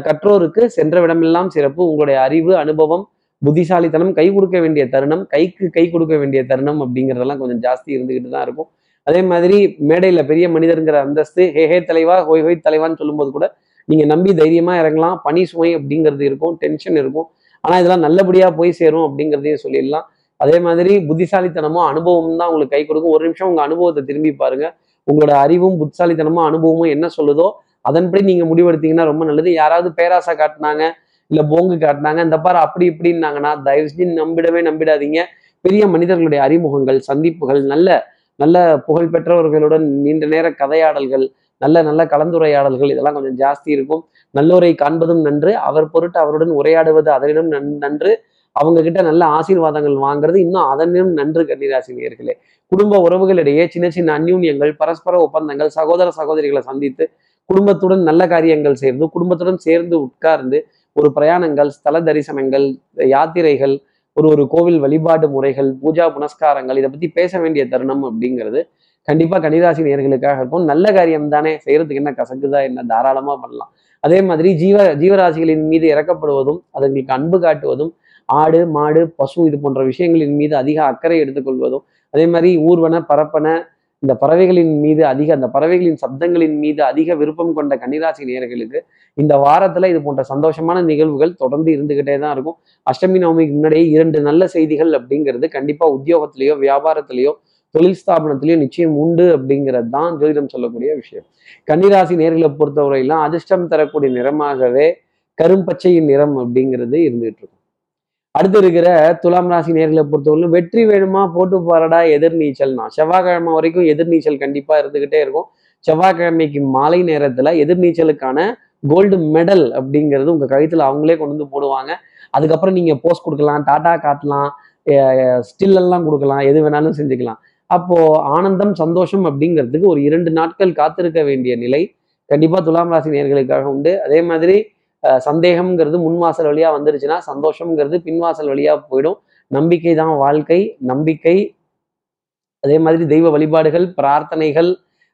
கற்றோருக்கு சென்ற விடமெல்லாம் சிறப்பு. உங்களுடைய அறிவு அனுபவம் புத்திசாலித்தனம் கை கொடுக்க வேண்டிய தருணம் கைக்கு கை கொடுக்க வேண்டிய தருணம் அப்படிங்கிறதெல்லாம் கொஞ்சம் ஜாஸ்தி இருந்துக்கிட்டு தான் இருக்கும். அதே மாதிரி மேடையில் பெரிய மனிதருங்கிற அந்தஸ்து ஹே ஹே தலைவா ஹோய் ஹோய் தலைவான்னு சொல்லும்போது கூட நீங்கள் நம்பி தைரியமாக இறங்கலாம். பனி சுமை அப்படிங்கிறது இருக்கும் டென்ஷன் இருக்கும். ஆனால் இதெல்லாம் நல்லபடியாக போய் சேரும் அப்படிங்கிறதையும் சொல்லிடலாம். அதே மாதிரி புத்திசாலித்தனமும் அனுபவமும் தான் உங்களுக்கு கை கொடுக்கும். ஒரு நிமிஷம் உங்கள் அனுபவத்தை திரும்பி பாருங்க. உங்களோட அறிவும் புத்தாலித்தனமும் அனுபவமும் என்ன சொல்லுதோ அதன்படி நீங்க முடிவெடுத்தீங்கன்னா ரொம்ப நல்லது. யாராவது பேராசை காட்டினாங்க இல்ல போங்கு காட்டினாங்க இந்த பாரு அப்படி இப்படின்னாங்கன்னா தயவு செஞ்சு நம்பிடவே நம்பிடாதீங்க. பெரிய மனிதர்களுடைய அறிமுகங்கள் சந்திப்புகள் நல்ல நல்ல புகழ்பெற்றவர்களுடன் நீண்ட நேர கதையாடல்கள் நல்ல நல்ல கலந்துரையாடல்கள் இதெல்லாம் கொஞ்சம் ஜாஸ்தி இருக்கும். நல்லோரை காண்பதும் நன்று. அவர் பொருட்டு அவருடன் உரையாடுவது அதனிடம் நன்- நன்று. அவங்க கிட்ட நல்ல ஆசீர்வாதங்கள் வாங்குறது இன்னும் அதனும் நன்று கன்னிராசி நேயர்களே குடும்ப உறவுகளிடையே சின்ன சின்ன அந்யூன்யங்கள் பரஸ்பர ஒப்பந்தங்கள் சகோதர சகோதரிகளை சந்தித்து குடும்பத்துடன் நல்ல காரியங்கள் சேர்ந்து குடும்பத்துடன் சேர்ந்து உட்கார்ந்து ஒரு பிரயாணங்கள் ஸ்தல தரிசனங்கள் யாத்திரைகள் ஒரு ஒரு கோவில் வழிபாடு முறைகள் பூஜா புனஸ்காரங்கள் இதை பத்தி பேச வேண்டிய தருணம் அப்படிங்கிறது கண்டிப்பா கன்னிராசி நேர்களுக்காக இருக்கும். நல்ல காரியம் தானே செய்யறதுக்கு என்ன கசக்குதா என்ன தாராளமா பண்ணலாம். அதே மாதிரி ஜீவ ஜீவராசிகளின் மீது இறக்கப்படுவதும் அதுங்களுக்கு அன்பு காட்டுவதும் ஆடு மாடு பசு இது போன்ற விஷயங்களின் மீது அதிக அக்கறை எடுத்துக்கொள்வதும் அதே மாதிரி ஊர்வன பரப்பன இந்த பறவைகளின் மீது அதிக அந்த பறவைகளின் சப்தங்களின் மீது அதிக விருப்பம் கொண்ட கன்னிராசி நேர்களுக்கு இந்த வாரத்துல இது போன்ற சந்தோஷமான நிகழ்வுகள் தொடர்ந்து இருந்துகிட்டே தான் இருக்கும். அஷ்டமி நவமிக்கு முன்னாடியே இரண்டு நல்ல செய்திகள் அப்படிங்கிறது கண்டிப்பா உத்தியோகத்திலேயோ வியாபாரத்திலேயோ தொழில் ஸ்தாபனத்திலேயோ நிச்சயம் உண்டு அப்படிங்கிறது தான் ஜோதிடம் சொல்லக்கூடிய விஷயம். கன்னிராசி நேர்களை பொறுத்தவரையெல்லாம் அதிர்ஷ்டம் தரக்கூடிய நிறமாகவே கரும்பச்சையின் நிறம் அப்படிங்கிறது இருந்துகிட்டு இருக்கும். அடுத்து இருக்கிற துலாம் ராசி நேர்களை பொறுத்தவரையிலும் வெற்றி வேணுமா? போட்டு பாருடா எதிர்நீச்சல்னா செவ்வாய்க்கிழமை வரைக்கும் எதிர்நீச்சல் கண்டிப்பா இருந்துகிட்டே இருக்கும். செவ்வாய்க்கிழமைக்கு மாலை நேரத்துல எதிர்நீச்சலுக்கான கோல்டு மெடல் அப்படிங்கிறது உங்க கழுத்துல அவங்களே கொண்டு வந்து போடுவாங்க. அதுக்கப்புறம் நீங்க போஸ்ட் கொடுக்கலாம் டாடா காட்டலாம் ஸ்டில் எல்லாம் கொடுக்கலாம் எது வேணாலும் செஞ்சுக்கலாம். அப்போ ஆனந்தம் சந்தோஷம் அப்படிங்கிறதுக்கு ஒரு இரண்டு நாட்கள் காத்திருக்க வேண்டிய நிலை கண்டிப்பா துலாம் ராசி நேர்களுக்காக உண்டு. அதே மாதிரி சந்தேகம்ங்கிறது முன்வாசல் வழியாக வழியா வந்துருச்சுன்னா சந்தோஷம்ங்கிறது பின்வாசல் வழியா போயிடும். நம்பிக்கை தான் வாழ்க்கை. நம்பிக்கை அதே மாதிரி தெய்வ வழிபாடுகள் பிரார்த்தனைகள்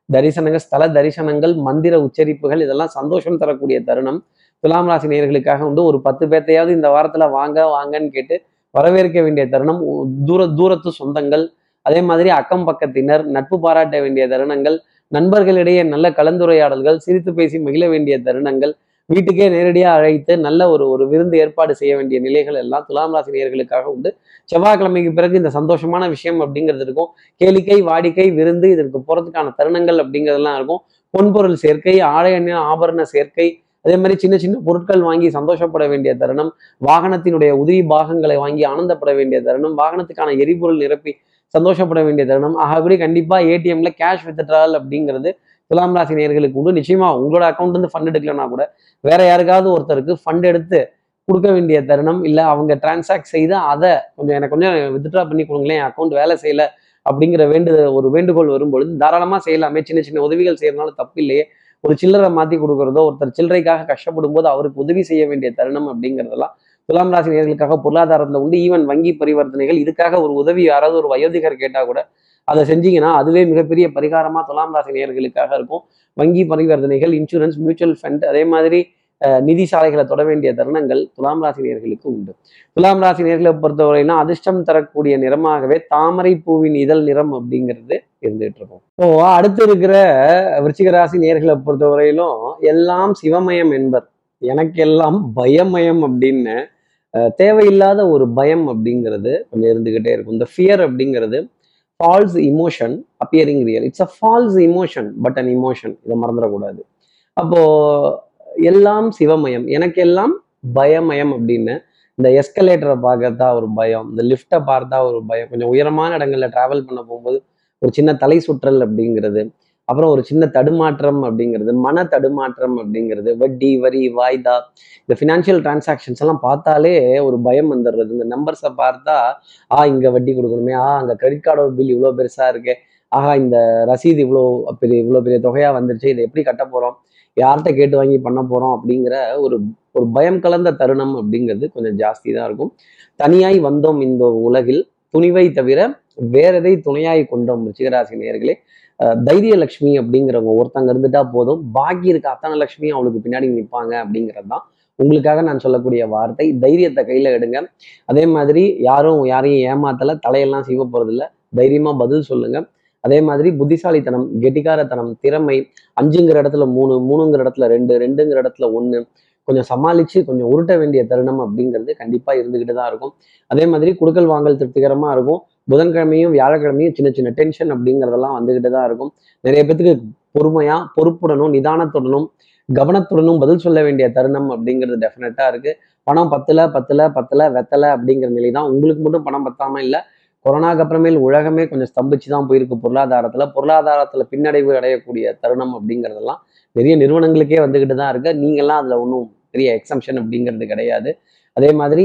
தரிசனங்கள் ஸ்தல தரிசனங்கள் மந்திர உச்சரிப்புகள் இதெல்லாம் சந்தோஷம் தரக்கூடிய தருணம். துலாம் ராசி நேர்களுக்காக உண்டு. ஒரு பத்து பேர்த்தையாவது இந்த வாரத்தில் வாங்க வாங்கன்னு கேட்டு வரவேற்க வேண்டிய தருணம். தூர தூரத்து சொந்தங்கள் அதே மாதிரி அக்கம் பக்கத்தினர் நட்பு பாராட்ட வேண்டிய தருணங்கள் நண்பர்களிடையே நல்ல கலந்துரையாடல்கள் சிரித்து பேசி மகிழ வேண்டிய தருணங்கள் வீட்டுக்கே நேரடியாக அழைத்து நல்ல ஒரு ஒரு விருந்து ஏற்பாடு செய்ய வேண்டிய நிலைகள் எல்லாம் துலாம் ராசி நேர்களுக்காக உண்டு. செவ்வாய்க்கிழமைக்கு பிறகு இந்த சந்தோஷமான விஷயம் அப்படிங்கிறது இருக்கும். கேளிக்கை வாடிக்கை விருந்து இதற்கு போகிறதுக்கான தருணங்கள் அப்படிங்கிறதெல்லாம் இருக்கும். பொன்பொருள் சேர்க்கை ஆடை ஆபரண சேர்க்கை அதே மாதிரி சின்ன சின்ன பொருட்கள் வாங்கி சந்தோஷப்பட வேண்டிய தருணம் வாகனத்தினுடைய உதிரி பாகங்களை வாங்கி ஆனந்தப்பட வேண்டிய தருணம் வாகனத்துக்கான எரிபொருள் நிரப்பி சந்தோஷப்பட வேண்டிய தருணம். ஆகபடி கண்டிப்பாக ஏடிஎம்ல கேஷ் வித்ட்ரால் அப்படிங்கிறது துலாம் ராசி நேர்களுக்கு உண்டு. நிச்சயமா உங்களோட அக்கௌண்ட் இருந்து ஃபண்ட் எடுக்கலன்னா கூட வேற யாருக்காவது ஒருத்தருக்கு ஃபண்ட் எடுத்து கொடுக்க வேண்டிய தருணம் இல்ல அவங்க டிரான்சாக்ட் செய்து அதை கொஞ்சம் எனக்கு கொஞ்சம் வித்ட்ரா பண்ணி கொடுங்களேன் என் அக்கௌண்ட் வேலை செய்யல அப்படிங்கிற வேண்டு ஒரு வேண்டுகோள் வரும்பொழுது தாராளமாக செய்யலாமே. சின்ன சின்ன உதவிகள் செய்யறதுனால தப்பு இல்லையே. ஒரு சில்லறை மாற்றி கொடுக்குறதோ ஒருத்தர் சில்லறைக்காக கஷ்டப்படும் போது அவருக்கு உதவி செய்ய வேண்டிய தருணம் அப்படிங்கிறதெல்லாம் துலாம் ராசி நேர்களுக்காக பொருளாதாரத்தில் உண்டு. ஈவன் வங்கி பரிவர்த்தனைகள் இதுக்காக ஒரு உதவி யாராவது ஒரு வயோதிகர் கேட்டால் கூட அதை செஞ்சீங்கன்னா அதுவே மிகப்பெரிய பரிகாரமாக துலாம் ராசி நேர்களுக்காக இருக்கும். வங்கி பரிவர்த்தனைகள் இன்சூரன்ஸ் மியூச்சுவல் ஃபண்ட் அதே மாதிரி நிதி சாலைகளை தொட வேண்டிய தருணங்கள் துலாம் ராசி நேர்களுக்கு உண்டு. துலாம் ராசி நேர்களை பொறுத்தவரையிலும் அதிர்ஷ்டம் தரக்கூடிய நிறமாகவே தாமரை பூவின் இதழ் நிறம் அப்படிங்கிறது இருந்துகிட்டு இருக்கும். இப்போ அடுத்து இருக்கிற விருச்சிக ராசி நேர்களை பொறுத்தவரையிலும் எல்லாம் சிவமயம் என்பர். எனக்கு எல்லாம் பயமயம் அப்படின்னு தேவையில்லாத ஒரு பயம் அப்படிங்கிறது கொஞ்சம் இருந்துகிட்டே இருக்கும். இந்த ஃபியர் அப்படிங்கிறது false emotion appearing real it's a false emotion but an emotion இதை மறந்துடக்கூடாது. அப்போ எல்லாம் சிவமயம். எனக்கு எல்லாம் பயமயம் அப்படின்னு இந்த எஸ்கலேட்டரை பார்க்கறதா ஒரு பயம் இந்த லிஃப்டை பார்த்தா ஒரு பயம். கொஞ்சம் உயரமான இடங்கள்ல டிராவல் பண்ண போகும்போது ஒரு சின்ன தலை சுற்றல் அப்படிங்கிறது அப்புறம் ஒரு சின்ன தடுமாற்றம் அப்படிங்கிறது மன தடுமாற்றம் அப்படிங்கிறது வட்டி வரி வாய்தா இந்த ஃபினான்ஷியல் டிரான்சாக்ஷன்ஸ் எல்லாம் பார்த்தாலே ஒரு பயம் வந்துடுறது. இந்த நம்பர்ஸை பார்த்தா ஆ இங்க வட்டி கொடுக்கணுமே. ஆ அங்க கிரெடிட் கார்டோட பில் இவ்வளோ பெருசா இருக்கு. ஆஹா இந்த ரசீது இவ்வளோ பெரிய இவ்வளோ பெரிய தொகையா வந்துருச்சு. இதை எப்படி கட்ட போகிறோம் யார்கிட்ட கேட்டு வாங்கி பண்ண போறோம்? அப்படிங்கிற ஒரு ஒரு பயம் கலந்த தருணம் அப்படிங்கிறது கொஞ்சம் ஜாஸ்தி தான் இருக்கும். தனியாய் வந்தோம் இந்த உலகில் துணிவை தவிர வேற எதை துணையாய் கொண்டோம் ரிச்சிகராசி நேர்களே தைரிய லட்சுமி அப்படிங்கிறவங்க ஒருத்தங்க இருந்துட்டா போதும். பாக்கி இருக்க அத்தனை லட்சுமியும் அவளுக்கு பின்னாடி நிற்பாங்க அப்படிங்கிறது தான் உங்களுக்காக நான் சொல்லக்கூடிய வார்த்தை. தைரியத்தை கையில எடுங்க. அதே மாதிரி யாரும் யாரையும் ஏமாத்தல தலையெல்லாம் சீவ போறதில்ல. தைரியமா பதில் சொல்லுங்க. அதே மாதிரி புத்திசாலித்தனம் கெட்டிக்காரத்தனம் திறமை அஞ்சுங்கிற இடத்துல மூணு மூணுங்கிற இடத்துல ரெண்டு ரெண்டுங்கிற இடத்துல ஒன்று கொஞ்சம் சமாளித்து கொஞ்சம் உருட்ட வேண்டிய தருணம் அப்படிங்கிறது கண்டிப்பாக இருந்துக்கிட்டு தான் இருக்கும். அதே மாதிரி குடுக்கல் வாங்கல் திருப்திகரமாக இருக்கும். புதன்கிழமையும் வியாழக்கிழமையும் சின்ன சின்ன டென்ஷன் அப்படிங்கிறதெல்லாம் வந்துகிட்டு தான் இருக்கும். நிறைய பேத்துக்கு பொறுமையா பொறுப்புடனும் நிதானத்துடனும் கவனத்துடனும் பதில் சொல்ல வேண்டிய தருணம் அப்படிங்கிறது டெஃபினட்டா இருக்கு. பணம் பத்துல பத்துல பத்துல வெத்தல அப்படிங்கிற நிலை தான். உங்களுக்கு மட்டும் பணம் பத்தாம இல்லை. கொரோனாக்கு அப்புறமேல் உலகமே கொஞ்சம் ஸ்தம்பிச்சு தான் போயிருக்கு பொருளாதாரத்துல. பொருளாதாரத்துல பின்னடைவு அடையக்கூடிய தருணம் அப்படிங்கிறதெல்லாம் நிறைய நிறுவனங்களுக்கே வந்துகிட்டு தான் இருக்கு. நீங்கெல்லாம் அதுல ஒன்றும் பெரிய எக்ஸம்ஷன் அப்படிங்கிறது கிடையாது. அதே மாதிரி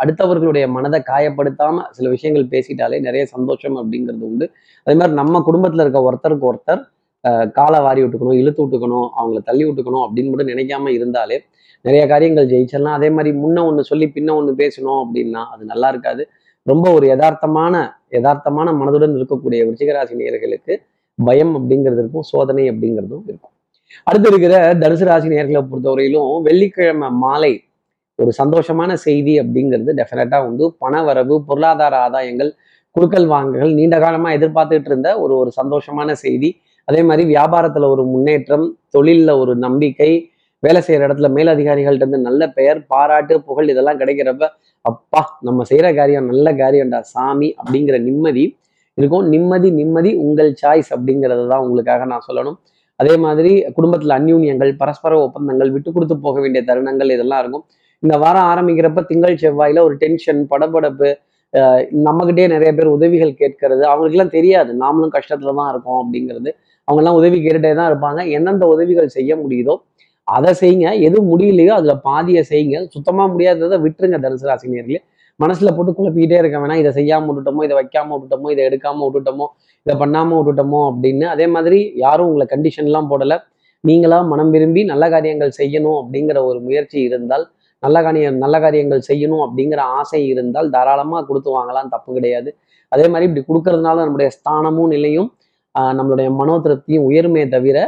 அடுத்தவர்களுடைய மனதை காயப்படுத்தாம சில விஷயங்கள் பேசிட்டாலே நிறைய சந்தோஷம் அப்படிங்கிறது உண்டு. அதே மாதிரி நம்ம குடும்பத்துல இருக்க ஒருத்தருக்கு ஒருத்தர் காலை வாரி விட்டுக்கணும் இழுத்து விட்டுக்கணும் அவங்கள தள்ளி விட்டுக்கணும் அப்படின்னு மட்டும் நினைக்காம இருந்தாலே நிறைய காரியங்கள் ஜெயிச்சிடலாம். அதே மாதிரி முன்ன ஒன்று சொல்லி பின்ன ஒன்று பேசணும் அப்படின்னா அது நல்லா இருக்காது. ரொம்ப ஒரு யதார்த்தமான யதார்த்தமான மனதுடன் இருக்கக்கூடிய விருச்சிகராசி நேர்களுக்கு பயம் அப்படிங்கிறது இருக்கும் சோதனை அப்படிங்கிறதும் இருக்கும். அடுத்து இருக்கிற தனுசு ராசி நேர்களை பொறுத்தவரையிலும் வெள்ளிக்கிழமை மாலை ஒரு சந்தோஷமான செய்தி அப்படிங்கிறது டெஃபினட்டாக வந்து பண வரவு பொருளாதார ஆதாயங்கள் குழுக்கள் வாங்குகள் நீண்ட காலமாக எதிர்பார்த்துட்டு இருந்த ஒரு ஒரு சந்தோஷமான செய்தி. அதே மாதிரி வியாபாரத்தில் ஒரு முன்னேற்றம் தொழிலில் ஒரு நம்பிக்கை வேலை செய்கிற இடத்துல மேலதிகாரிகள்ட்ட இருந்து நல்ல பெயர் பாராட்டு புகழ் இதெல்லாம் கிடைக்கிறப்ப அப்பா நம்ம செய்கிற காரியம் நல்ல காரியம்டா சாமி அப்படிங்கிற நிம்மதி இருக்கும். நிம்மதி நிம்மதி உங்கள் சாய்ஸ் அப்படிங்கிறது தான் உங்களுக்காக நான் சொல்லணும். அதே மாதிரி குடும்பத்தில் அந்யூன்யங்கள் பரஸ்பர ஒப்பந்தங்கள் விட்டு கொடுத்து போக வேண்டிய தருணங்கள் இதெல்லாம் இருக்கும். இந்த வாரம் ஆரம்பிக்கிறப்ப திங்கள் செவ்வாயில ஒரு டென்ஷன் படபடப்பு நம்மகிட்டே நம்மகிட்டயே நிறைய பேர் உதவிகள் கேட்கறது. அவங்களுக்குலாம் தெரியாது. நாமளும் கஷ்டத்துல தான் இருக்கோம் அப்படிங்கிறது. அவங்கெல்லாம் உதவி கேட்டுட்டே தான் இருப்பாங்க. எந்தெந்த உதவிகள் செய்ய முடியுதோ அதை செய்யுங்க. எது முடியலையோ அதில் பாதியை செய்யுங்க. சுத்தமாக முடியாததை விட்டுருங்க தனுசு ராசினியர்களே மனசில் போட்டு குழப்பிக்கிட்டே இருக்க வேணாம். இதை செய்யாமல் விட்டுட்டோமோ இதை வைக்காம விட்டுட்டோமோ இதை எடுக்காமல் விட்டுட்டோமோ இதை பண்ணாமல் விட்டுட்டோமோ அப்படின்னு அதே மாதிரி யாரும் உங்களை கண்டிஷன்லாம் போடலை. நீங்களா மனம் விரும்பி நல்ல காரியங்கள் செய்யணும் அப்படிங்கிற ஒரு முயற்சி இருந்தால் நல்ல காரியம் நல்ல காரியங்கள் செய்யணும் அப்படிங்கிற ஆசை இருந்தால் தாராளமாக கொடுத்து வாங்கலாம் தப்பு கிடையாது. அதே மாதிரி இப்படி கொடுக்கறதுனால நம்முடைய ஸ்தானமும் நிலையும் நம்மளுடைய மனோ திருப்தியும் உயருமே தவிர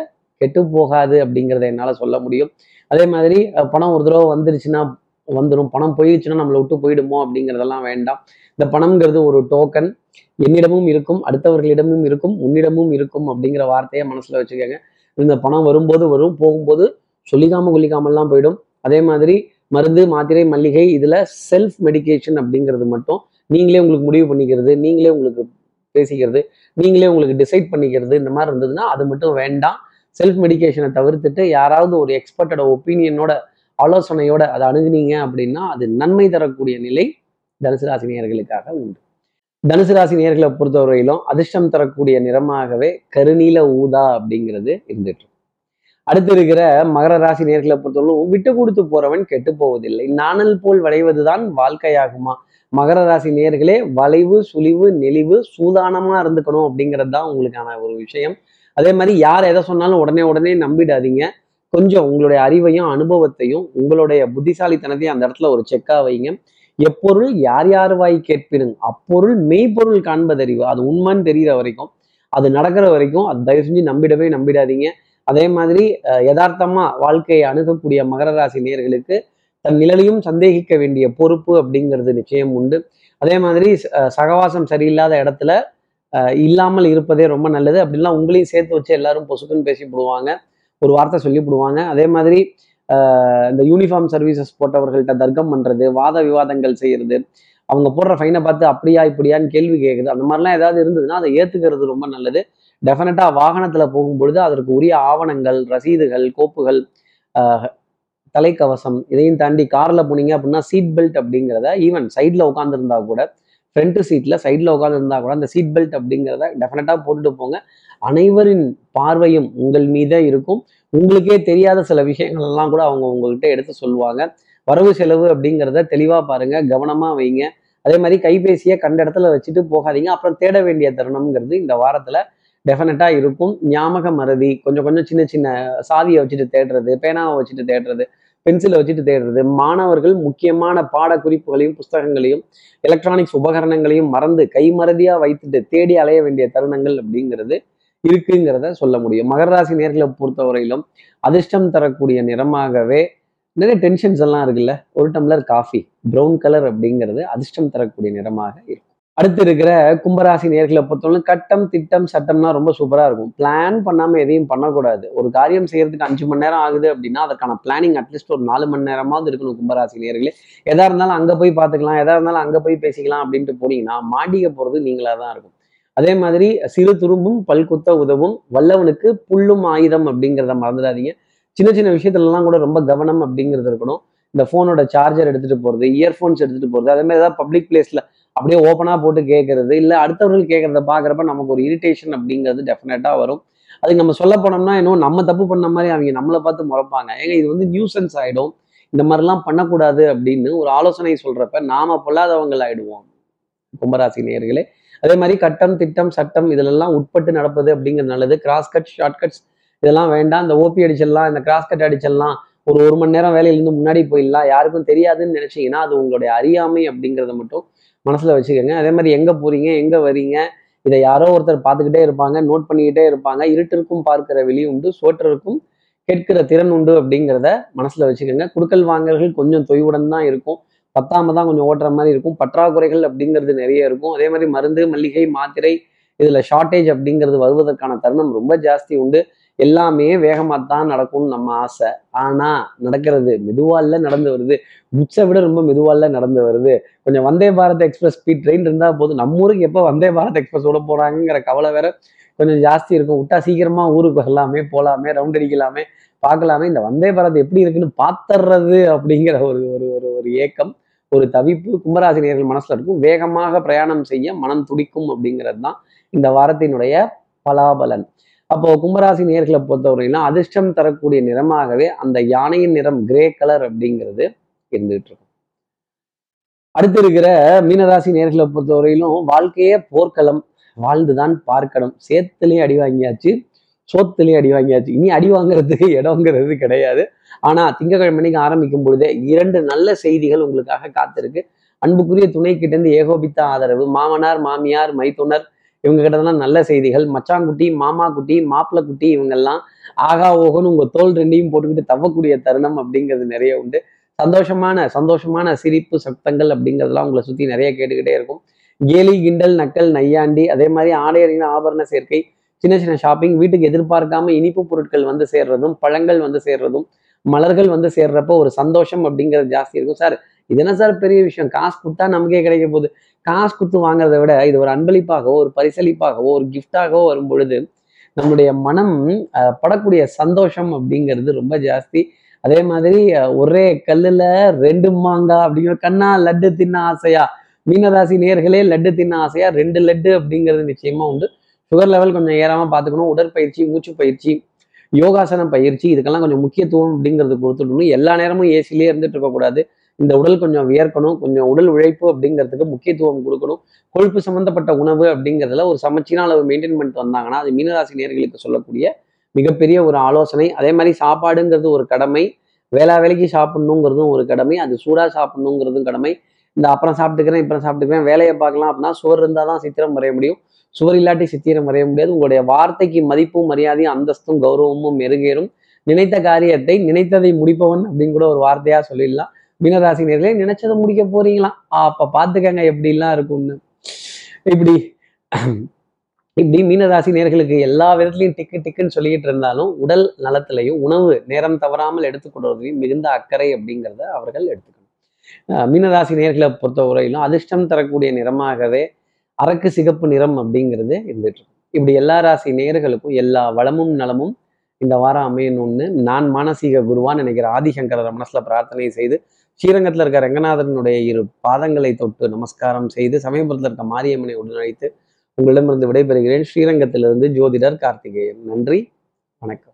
கெட்டு போகாது அப்படிங்கிறத என்னால் சொல்ல முடியும். அதே மாதிரி பணம் ஒரு தடவை வந்துருச்சுன்னா வந்துடும் பணம் போயிடுச்சுன்னா நம்மளை விட்டு போயிடுமோ அப்படிங்கிறதெல்லாம் வேண்டாம். இந்த பணம்ங்கிறது ஒரு டோக்கன் என்னிடமும் இருக்கும் அடுத்தவர்களிடமும் இருக்கும் உன்னிடமும் இருக்கும் அப்படிங்கிற வார்த்தையை மனசில் வச்சுக்கோங்க. இந்த பணம் வரும்போது வரும் போகும்போது சொல்லிக்காம கொல்லிக்காமல்லாம் போயிடும். அதே மாதிரி மருந்து மாத்திரை மல்லிகை இதில் செல்ஃப் மெடிகேஷன் அப்படிங்கிறது மட்டும் நீங்களே உங்களுக்கு முடிவு பண்ணிக்கிறது நீங்களே உங்களுக்கு பேசிக்கிறது நீங்களே உங்களுக்கு டிசைட் பண்ணிக்கிறது இந்த மாதிரி இருந்ததுன்னா அது மட்டும் வேண்டாம். செல்ஃப் மெடிகேஷனை தவிர்த்துட்டு யாராவது ஒரு எக்ஸ்பர்ட்டோட ஒப்பீனியனோட ஆலோசனையோட அதை அணுகுனீங்க அப்படின்னா அது நன்மை தரக்கூடிய நிலை தனுசு ராசி நேர்களுக்காக உண்டு. தனுசு ராசி நேர்களை பொறுத்தவரையிலும் அதிர்ஷ்டம் தரக்கூடிய நிறமாகவே கருநீல ஊதா அப்படிங்கிறது இருந்துட்டு அடுத்து இருக்கிற மகர ராசி நேர்களை பொறுத்தவரைக்கும் விட்டு கொடுத்து போறவன் கெட்டு போவதில்லை. நாணல் போல் வளைவதுதான் வாழ்க்கையாகுமா? மகர ராசி நேர்களே வளைவு சுழிவு நெளிவு சூதானமா இருந்துக்கணும் அப்படிங்கிறது தான் உங்களுக்கான ஒரு விஷயம். அதே மாதிரி யார் எதை சொன்னாலும் உடனே உடனே நம்பிடாதீங்க. கொஞ்சம் உங்களுடைய அறிவையும் அனுபவத்தையும் உங்களுடைய புத்திசாலித்தனத்தையும் அந்த இடத்துல ஒரு செக்கா வைங்க. எப்பொருள் யார் யார் வாய் கேட்பினுங்க அப்பொருள் மெய்ப்பொருள் காண்பதறிவு. அது உண்மைன்னு தெரிகிற வரைக்கும் அது நடக்கிற வரைக்கும் அது தயவு செஞ்சு நம்பிடவே நம்பிடாதீங்க. அதே மாதிரி யதார்த்தமா வாழ்க்கையை அணுகக்கூடிய மகர ராசி நேர்களுக்கு தன் நிழலையும் சந்தேகிக்க வேண்டிய பொறுப்பு அப்படிங்கிறது நிச்சயம் உண்டு. அதே மாதிரி சகவாசம் சரியில்லாத இடத்துல இல்லாமல் இருப்பதே ரொம்ப நல்லது. அப்படிலாம் உங்களையும் சேர்த்து வச்சு எல்லாரும் பொசுக்குன்னு பேசி போடுவாங்க. ஒரு வார்த்தை சொல்லி போடுவாங்க. அதே மாதிரி இந்த யூனிஃபார்ம் சர்வீசஸ் போட்டவர்கள்ட்ட தர்க்கம் பண்ணுறது வாத விவாதங்கள் செய்யறது அவங்க போடுற ஃபைனை பார்த்து அப்படியா இப்படியான்னு கேள்வி கேட்குது அந்த மாதிரிலாம் ஏதாவது இருந்ததுன்னா அதை ஏற்றுக்கிறது ரொம்ப நல்லது. டெஃபினட்டாக வாகனத்தில் போகும்பொழுது அதற்கு உரிய ஆவணங்கள் ரசீதுகள் கோப்புகள் தலைக்கவசம் இதையும் தாண்டி காரில் போனீங்க அப்படின்னா சீட் பெல்ட் அப்படிங்கிறத ஈவன் சைடில் உட்காந்துருந்தா கூட ஃப்ரண்ட்டு சீட்டில் சைடில் உட்காந்துருந்தா கூட அந்த சீட் பெல்ட் அப்படிங்கிறத டெஃபினட்டாக போட்டுட்டு போங்க. அனைவரின் பார்வையும் உங்கள் மீதே இருக்கும். உங்களுக்கே தெரியாத சில விஷயங்கள் எல்லாம் கூட அவங்க உங்கள்கிட்ட எடுத்து சொல்லுவாங்க. வரவு செலவு அப்படிங்கிறத தெளிவாக பாருங்கள் கவனமாக வைங்க. அதே மாதிரி கைபேசியை கண்ட இடத்துல வச்சுட்டு போகாதீங்க. அப்புறம் தேட வேண்டிய தருணம்ங்கிறது இந்த வாரத்தில் டெஃபினட்டாக இருக்கும். ஞாபக மறதி கொஞ்சம் கொஞ்சம் சின்ன சின்ன சாதியை வச்சுட்டு தேடுறது பேனாவை வச்சுட்டு தேடுறது பென்சிலை வச்சுட்டு தேடுறது மாணவர்கள் முக்கியமான பாடக்குறிப்புகளையும் புஸ்தகங்களையும் எலக்ட்ரானிக்ஸ் உபகரணங்களையும் மறந்து கைமறதியா வைத்துட்டு தேடி அலைய வேண்டிய தருணங்கள் அப்படிங்கிறது இருக்குங்கிறத சொல்ல முடியும். மகர ராசி நேர்களை பொறுத்தவரையிலும் அதிர்ஷ்டம் தரக்கூடிய நிறமாகவே நிறைய டென்ஷன்ஸ் எல்லாம் இருக்குல்ல. ஒரு டம்ளர் காஃபி ப்ரௌன் கலர் அப்படிங்கிறது அதிர்ஷ்டம் தரக்கூடிய நிறமாக இருக்கும். அடுத்து இருக்கிற கும்பராசி நேர்களை பொறுத்தவரை கட்டம் திட்டம் சட்டம்னா ரொம்ப சூப்பராக இருக்கும். பிளான் பண்ணாமல் எதையும் பண்ணக்கூடாது. ஒரு காரியம் செய்யறதுக்கு அஞ்சு மணி நேரம் ஆகுது அப்படின்னா அதற்கான பிளானிங் அட்லீஸ்ட் ஒரு நாலு மணி நேரமாவது இருக்கணும் கும்பராசி நேர்களே. எதா இருந்தாலும் அங்கே போய் பார்த்துக்கலாம் எதா இருந்தாலும் அங்கே போய் பேசிக்கலாம் அப்படின்ட்டு போனீங்கன்னா மாட்டிக்க போகிறது நீங்களாக தான் இருக்கும். அதே மாதிரி சிறு துரும்பும் பல்குத்த உதவும் வல்லவனுக்கு புல்லும் ஆயுதம் அப்படிங்கிறத மறந்துடாதீங்க. சின்ன சின்ன விஷயத்துலலாம் கூட ரொம்ப கவனம் அப்படிங்கிறது இருக்கணும். இந்த ஃபோனோட சார்ஜர் எடுத்துகிட்டு போகிறது இயர்ஃபோன்ஸ் எடுத்துகிட்டு போகிறது அதே மாதிரி ஏதாவது பப்ளிக் பிளேஸில் அப்படியே ஓப்பனாக போட்டு கேட்கறது இல்லை அடுத்தவர்கள் கேட்கறத பார்க்குறப்ப நமக்கு ஒரு இரிட்டேஷன் அப்படிங்கிறது டெஃபினட்டாக வரும். அதுக்கு நம்ம சொல்ல போனோம்னா இன்னும் நம்ம தப்பு பண்ண மாதிரி அவங்க நம்மளை பார்த்து முறைப்பாங்க. ஏங்க இது வந்து நியூசன்ஸ் ஆகிடும் இந்த மாதிரிலாம் பண்ணக்கூடாது அப்படின்னு ஒரு ஆலோசனை சொல்கிறப்ப நாம பொல்லாதவங்கள் ஆயிடுவோம் கும்பராசி நேர்களே அதே மாதிரி கட்டம் திட்டம் சட்டம் இதிலெல்லாம் உட்பட்டு நடப்பது அப்படிங்கிறது நல்லது. கிராஸ் கட் ஷார்ட் கட்ஸ் இதெல்லாம் வேண்டாம். இந்த ஓபி அடிச்சிடலாம் இந்த கிராஸ் கட் அடிச்சிடலாம். ஒரு ஒரு மணி நேரம் வேலையிலேருந்து முன்னாடி போயிடலாம். யாருக்கும் தெரியாதுன்னு நினைச்சீங்கன்னா அது உங்களுடைய அறியாமை அப்படிங்கிறத மட்டும் மனசில் வச்சுக்கோங்க. அதே மாதிரி எங்கே போறீங்க? எங்கே வரீங்க? இதை யாரோ ஒருத்தர் பார்த்துக்கிட்டே இருப்பாங்க நோட் பண்ணிக்கிட்டே இருப்பாங்க. இருட்டிற்கும் பார்க்கிற வெளி உண்டு சோற்றருக்கும் கேட்கிற திறன் உண்டு அப்படிங்கிறத மனசில் வச்சுக்கோங்க. குடுக்கல் வாங்கல்கள் கொஞ்சம் தொய்வுடன் தான் இருக்கும். பத்தாம தான் கொஞ்சம் ஓட்டுற மாதிரி இருக்கும். பற்றாக்குறைகள் அப்படிங்கிறது நிறைய இருக்கும். அதே மாதிரி மருந்து மல்லிகை மாத்திரை இதில் ஷார்ட்டேஜ் அப்படிங்கிறது வருவதற்கான தருணம் ரொம்ப ஜாஸ்தி உண்டு. எல்லாமே வேகமாக தான் நடக்கும்னு நம்ம ஆசை. ஆனா நடக்கிறது மெதுவா நடந்து வருது. முச்சை விட ரொம்ப மெதுவா நடந்து வருது. கொஞ்சம் Vande Bharat express speed train இருந்தால் போதும். நம்ம ஊருக்கு எப்போ வந்தே பாரத் எக்ஸ்பிரஸ் விட போகிறாங்கிற கவலை வேற கொஞ்சம் ஜாஸ்தி இருக்கும். விட்டா சீக்கிரமா ஊருக்கு வரலாமே போகலாமே ரவுண்ட் அடிக்கலாமே பார்க்கலாமே. இந்த வந்தே பாரத் எப்படி இருக்குன்னு பார்த்துறது அப்படிங்கிற ஒரு ஒரு ஒரு ஒரு ஏக்கம் ஒரு தவிப்பு கும்பராசினியர்கள் மனசுல இருக்கும். வேகமாக பிரயாணம் செய்ய மனம் துடிக்கும் அப்படிங்கிறது தான் இந்த வாரத்தினுடைய பலாபலன். அப்போ கும்பராசி நேர்களை பொறுத்தவரையிலும் அதிர்ஷ்டம் தரக்கூடிய நிறமாகவே அந்த யானையின் நிறம் கிரே கலர் அப்படிங்கிறது இருந்துகிட்டு இருக்கும். அடுத்து இருக்கிற மீனராசி நேர்களை பொறுத்தவரையிலும் வாழ்க்கையே போர்க்களம். வாழ்ந்துதான் பார்க்கணும். சேத்துலயும் அடி வாங்கியாச்சு சோத்துலயும் அடி வாங்கியாச்சு. இனி அடி வாங்குறதுக்கு இடங்கிறது கிடையாது. ஆனா திங்கக்கிழமைக்கு ஆரம்பிக்கும் பொழுதே இரண்டு நல்ல செய்திகள் உங்களுக்காக காத்திருக்கு. அன்புக்குரிய துணை கிட்ட இருந்து ஏகோபித்த ஆதரவு. மாமனார் மாமியார் மைத்துனர் இவங்க கிட்டதெல்லாம் நல்ல செய்திகள். மச்சாங்குட்டி மாமா குட்டி மாப்பிள்ள குட்டி இவங்கெல்லாம் ஆகா ஓகோன்னு உங்க தோல் ரெண்டையும் போட்டுக்கிட்டு தவக்கூடிய தருணம் அப்படிங்கிறது நிறைய உண்டு. சந்தோஷமான சந்தோஷமான சிரிப்பு சத்தங்கள் அப்படிங்கிறதுலாம் உங்களை சுத்தி நிறைய கேட்டுக்கிட்டே இருக்கும். கேலி கிண்டல் நக்கல் நையாண்டி அதே மாதிரி ஆடை அணிந்த ஆபரண சேர்க்கை சின்ன சின்ன ஷாப்பிங் வீட்டுக்கு எதிர்பார்க்காம இனிப்பு பொருட்கள் வந்து சேர்றதும் பழங்கள் வந்து சேர்றதும் மலர்கள் வந்து சேர்றப்போ ஒரு சந்தோஷம் அப்படிங்கிறது ஜாஸ்தி இருக்கும். சார் இது என்ன சார் பெரிய விஷயம்? காசு கொடுத்தா நமக்கே கிடைக்க போகுது. காசு கொடுத்து வாங்குறத விட இது ஒரு அன்பளிப்பாகவோ ஒரு பரிசளிப்பாகவோ ஒரு கிஃப்டாகவோ வரும் பொழுது நம்முடைய மனம் படக்கூடிய சந்தோஷம் அப்படிங்கிறது ரொம்ப ஜாஸ்தி. அதே மாதிரி ஒரே கல்லுல ரெண்டு மாங்காய் அப்படிங்கிற கண்ணா லட்டு தின்ன ஆசையா? மீனராசி நேர்களே லட்டு தின்ன ஆசையா? ரெண்டு லட்டு அப்படிங்கிறது நிச்சயமா உண்டு. சுகர் லெவல் கொஞ்சம் ஏறாம பார்த்துக்கணும். உடற்பயிற்சி மூச்சு பயிற்சி யோகாசனம் பயிற்சி இதுக்கெல்லாம் கொஞ்சம் முக்கியத்துவம் அப்படிங்கிறது கொடுத்துடணும். எல்லா நேரமும் ஏசிலேயே இருந்துட்டு இருக்கக்கூடாது. இந்த உடல் கொஞ்சம் வியர்க்கணும். கொஞ்சம் உடல் உழைப்பு அப்படிங்கிறதுக்கு முக்கியத்துவம் கொடுக்கணும். கொழுப்பு சம்பந்தப்பட்ட உணவு அப்படிங்கிறதுல ஒரு சமச்சீரான அளவு மெயின்டைன் பண்ணிட்டு வந்தாங்கன்னா அது மீனராசி நேர்களுக்கு சொல்லக்கூடிய மிகப்பெரிய ஒரு ஆலோசனை. அதே மாதிரி சாப்பாடுங்கிறது ஒரு கடமை. வேளா வேலைக்கு சாப்பிடணுங்கிறதும் ஒரு கடமை. அது சூடாக சாப்பிடணுங்கிறதும் கடமை. இந்த அப்புறம் சாப்பிட்டுக்கிறேன் இப்புறம் சாப்பிட்டுக்கிறேன் வேலையை பார்க்கலாம் அப்படின்னா சோறு இருந்தால் தான் சித்திரம் வரைய முடியும். சுவர் இல்லாட்டி சித்திரம் வரைய முடியாது. உங்களுடைய வார்த்தைக்கு மதிப்பும் மரியாதையும் அந்தஸ்தும் கௌரவமும் மெருகேறும் நினைத்த காரியத்தை நினைத்ததை முடிப்பவன் அப்படின்னு கூட ஒரு வார்த்தையா சொல்லிடலாம். மீனராசி நேர்களே நினைச்சதை முடிக்க போறீங்களாம் அப்ப பாத்துக்கங்க எப்படிலாம் இருக்கும்னு. இப்படி இப்படி மீனராசி நேர்களுக்கு எல்லா விதத்துலையும் டிக்கு டிக்குன்னு சொல்லிக்கிட்டு இருந்தாலும் உடல் நலத்திலையும் உணவு நேரம் தவறாமல் எடுத்துக்கொள்வதையும் மிகுந்த அக்கறை அப்படிங்கிறத அவர்கள் எடுத்துக்கணும். மீனராசி நேர்களை பொறுத்தவரையிலும் அதிர்ஷ்டம் தரக்கூடிய நிறமாகவே அரக்கு சிகப்பு நிறம் அப்படிங்கிறது இருந்துட்டு இப்படி எல்லா ராசி நேர்களுக்கும் எல்லா வளமும் நலமும் இந்த வாரம் அமையணும்னு நான் மானசீக குருவான்னு நினைக்கிற ஆதிசங்கர மனசுல பிரார்த்தனை செய்து ஸ்ரீரங்கத்தில் இருக்க ரங்கநாதனுடைய இரு பாதங்களை தொட்டு நமஸ்காரம் செய்து சமயபுரத்தில் இருக்க மாரியம்மனை உடனழைத்து உங்களிடமிருந்து விடைபெறுகிறேன். ஸ்ரீரங்கத்திலிருந்து ஜோதிடர் கார்த்திகேயன். நன்றி. வணக்கம்.